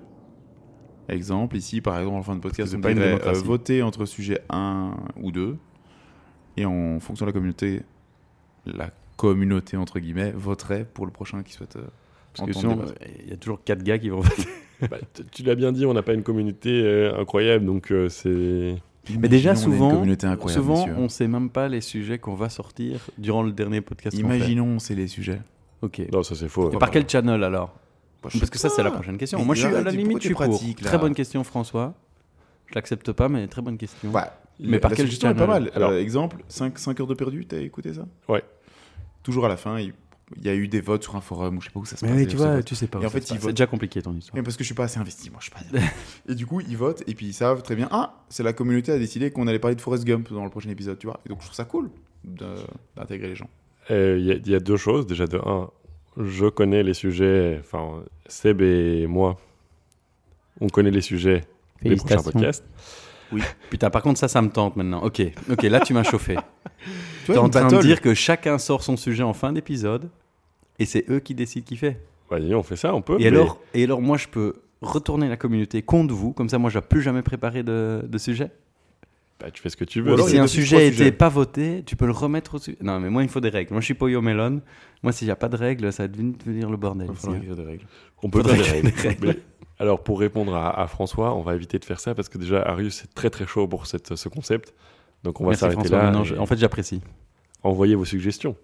Exemple, ici, par exemple, en fin de podcast, on pas dirait, euh, voter entre sujet 1 ou 2, et en fonction de la communauté, la communauté, entre guillemets, voterait pour le prochain qui souhaite euh, Parce que entendre sinon, débattre. il y a toujours quatre gars qui vont voter. Bah, tu l'as bien dit, on n'a pas une communauté euh, incroyable, donc euh, c'est. Mais déjà, Imaginons, on souvent, souvent messieurs. on sait même pas les sujets qu'on va sortir durant le dernier podcast. Imaginons, c'est les sujets. Ok. Non, ça c'est faux. Et par quel channel alors? Bah, Parce que ça, c'est la prochaine question. Mais Moi, je suis à la limite, je suis tu pour. Très bonne question, François. Je l'accepte pas, mais très bonne question. Ouais. Mais par la quel suggestion est pas channel? mal. Alors- Euh, exemple, 5, heures de perdu, t'as écouté ça? Ouais. Toujours à la fin, il il y a eu des votes sur un forum ou je sais pas où ça se Mais passe. oui, tu vois, tu sais pas. Et où en ça fait, c'est déjà compliqué ton histoire. Mais parce que je suis pas assez investi, moi, je suis pas. et du coup, ils votent et puis ils savent très bien. Ah, c'est la communauté a décidé qu'on allait parler de Forrest Gump dans le prochain épisode, tu vois. Et donc, je trouve ça cool d'intégrer les gens. Euh, Il y, y a deux choses. Déjà, de un, je connais les sujets. Enfin, Seb et moi, on connaît les sujets des prochains Félicitations. Podcasts. Putain, par contre, ça, ça me tente maintenant. Ok, ok, là, tu m'as chauffé. Tu vois, en train de dire que chacun sort son sujet en fin d'épisode et c'est eux qui décident qui fait. Vas-y, on fait ça, on peut. Et mais- alors, et alors, moi, je peux retourner la communauté contre vous, comme ça, moi, je n'ai plus jamais préparé de, de sujet. bah, tu fais ce que tu veux. alors, si un sujet n'était pas voté, tu peux le remettre au sujet. Non, mais moi, il faut des règles. Moi, je suis Poyo Melon. Moi, s'il n'y a pas de règles, ça va devenir le bordel. Il écrire des règles. On peut faire des règles. Alors, pour répondre à, à François, on va éviter de faire ça parce que déjà, Arius est très très chaud pour cette, ce concept. Donc, on va s'arrêter là. Maintenant, et je- En fait, j'apprécie. Envoyez vos suggestions.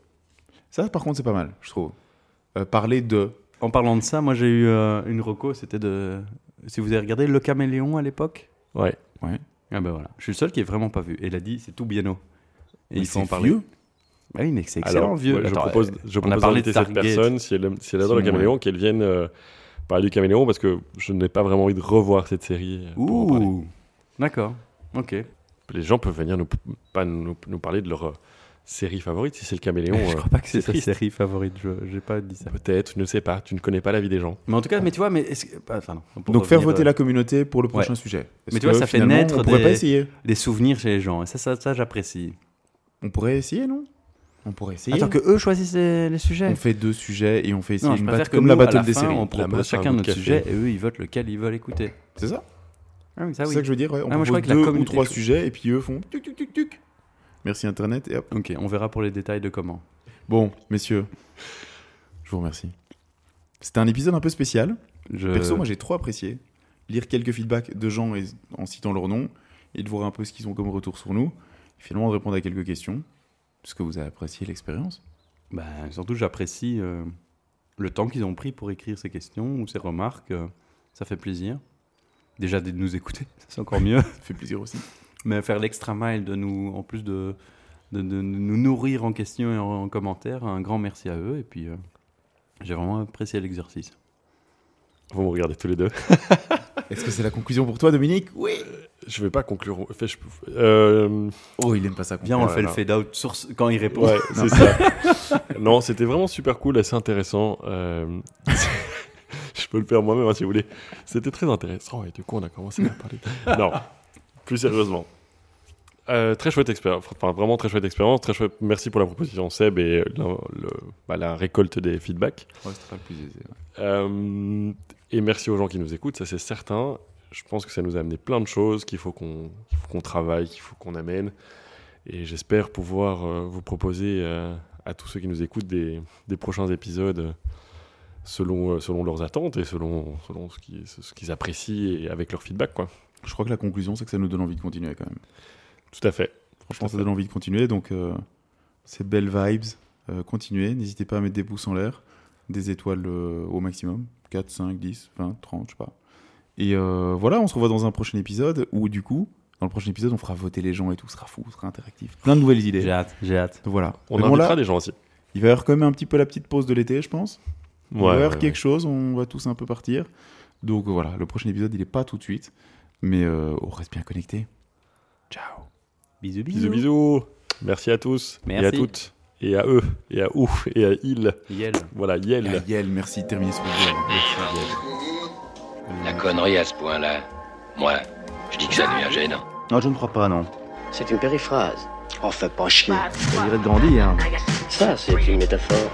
Ça, par contre, c'est pas mal, je trouve. Euh, parler de. En parlant de ça, moi, j'ai eu euh, une reco. C'était de. Si vous avez regardé Le Caméléon à l'époque? Ouais. Ah ben voilà. Je suis le seul qui est vraiment pas vu. Et il a dit c'est tout bieno. Et Mais il faut en c'est parler. vieux. Bah oui, mais c'est excellent, Alors, vieux. ouais, je propose, je on a parlé de d'inviter cette personne, si elle, si elle adore le caméléon, qu'elle vienne euh, parler du caméléon parce que je n'ai pas vraiment envie de revoir cette série. euh, pour en parler. Ouh. D'accord. Ok. Les gens peuvent venir nous, pas nous, nous parler de leur euh, série favorite si c'est le caméléon. je euh, crois pas que c'est sa triste. série favorite. Je j'ai pas dit ça. Peut-être, je ne sais pas. Tu ne connais pas la vie des gens. Mais en tout cas, mais tu vois, mais est-ce que- bah, enfin, non, pour Donc, faire revenir, voter euh, la communauté pour le prochain Ouais. sujet. Est-ce Mais tu vois, que, ça fait finalement, naître On pourrait des- pas essayer? des souvenirs chez les gens. Et ça, ça, ça j'apprécie. On pourrait essayer, non? On pourrait essayer. Attends que eux choisissent les, les sujets. On fait deux sujets et on fait essayer Non, je une préfère battle que comme nous, la à battle la des fin, séries. on propose chacun notre café. sujet et eux, ils votent lequel ils veulent écouter. C'est ça Ah oui, ça C'est oui. ça que je veux dire, ouais. On Ah, moi, propose deux ou trois sujets et puis eux font tuc tuc tuc tuc. Merci Internet et hop. Ok, on verra pour les détails de comment. Bon, messieurs, je vous remercie. C'était un épisode un peu spécial. Je... Perso, moi j'ai trop apprécié. Lire quelques feedbacks de gens et- en citant leur nom et de voir un peu ce qu'ils ont comme retour sur nous. Et finalement de répondre à quelques questions. Est-ce que vous avez apprécié l'expérience Bah, surtout, j'apprécie euh, le temps qu'ils ont pris pour écrire ces questions ou ces remarques. euh, ça fait plaisir. Déjà de nous écouter, c'est encore mieux. Ça fait plaisir aussi. Mais faire l'extra mile de nous, en plus de, de, de nous nourrir en questions et en, en commentaires, un grand merci à eux. Et puis, euh, j'ai vraiment apprécié l'exercice. Vous me regardez tous les deux. Est-ce que c'est la conclusion pour toi, Dominique? Oui. Je vais pas conclure. Enfin, je- euh, Oh, il aime pas ça. Viens, on fait non. le fade out sur quand il répond. Ouais, c'est ça. non, c'était vraiment super cool, assez intéressant. Euh, je peux le faire moi-même hein, si vous voulez. C'était très intéressant et du coup on a commencé à parler. Non, plus sérieusement. Euh, très chouette expérience, enfin vraiment très chouette expérience, très chouette. Merci pour la proposition Seb et le- bah, la récolte des feedbacks. Ouais, c'était pas le plus aisé. ouais. Euh, et merci aux gens qui nous écoutent, ça c'est certain. Je pense que ça nous a amené plein de choses qu'il faut qu'on travaille, qu'il faut qu'on amène. Et j'espère pouvoir euh, vous proposer euh, à tous ceux qui nous écoutent des, des prochains épisodes euh, selon, selon leurs attentes et selon, selon ce qu'ils ce apprécient et avec leur feedback. Quoi. Je crois que la conclusion, c'est que ça nous donne envie de continuer quand même. Tout à fait. Franchement, ça donne envie de continuer. Donc, euh, c'est belles vibes. Continuez. N'hésitez pas à mettre des pouces en l'air, des étoiles au maximum 4, 5, 10, 20, 30, je sais pas. Et euh, voilà, on se revoit dans un prochain épisode où, du coup, dans le prochain épisode, on fera voter les gens et tout. Ce sera fou, ce sera interactif. Plein de nouvelles idées. J'ai hâte, j'ai hâte. Donc voilà. On Mais bon, invitera là, des gens aussi. il va y avoir quand même un petit peu la petite pause de l'été, je pense. il va y avoir ouais, quelque chose, on va tous un peu partir. Donc voilà, le prochain épisode, il est pas tout de suite. Mais euh, on reste bien connecté. Ciao. Bisous, Bisous, bisous. Merci à tous et à Merci. toutes. Et à eux, et à ou, et à il. Yel. Voilà, Yel. Yel, merci, terminé sur Yel. Merci, Yel. La connerie à ce point-là, moi, je dis que ça devient gênant. Non, je ne crois pas, non. C'est une périphrase. Oh, fais pas chier. On dirait de hein. Ça, c'est une métaphore.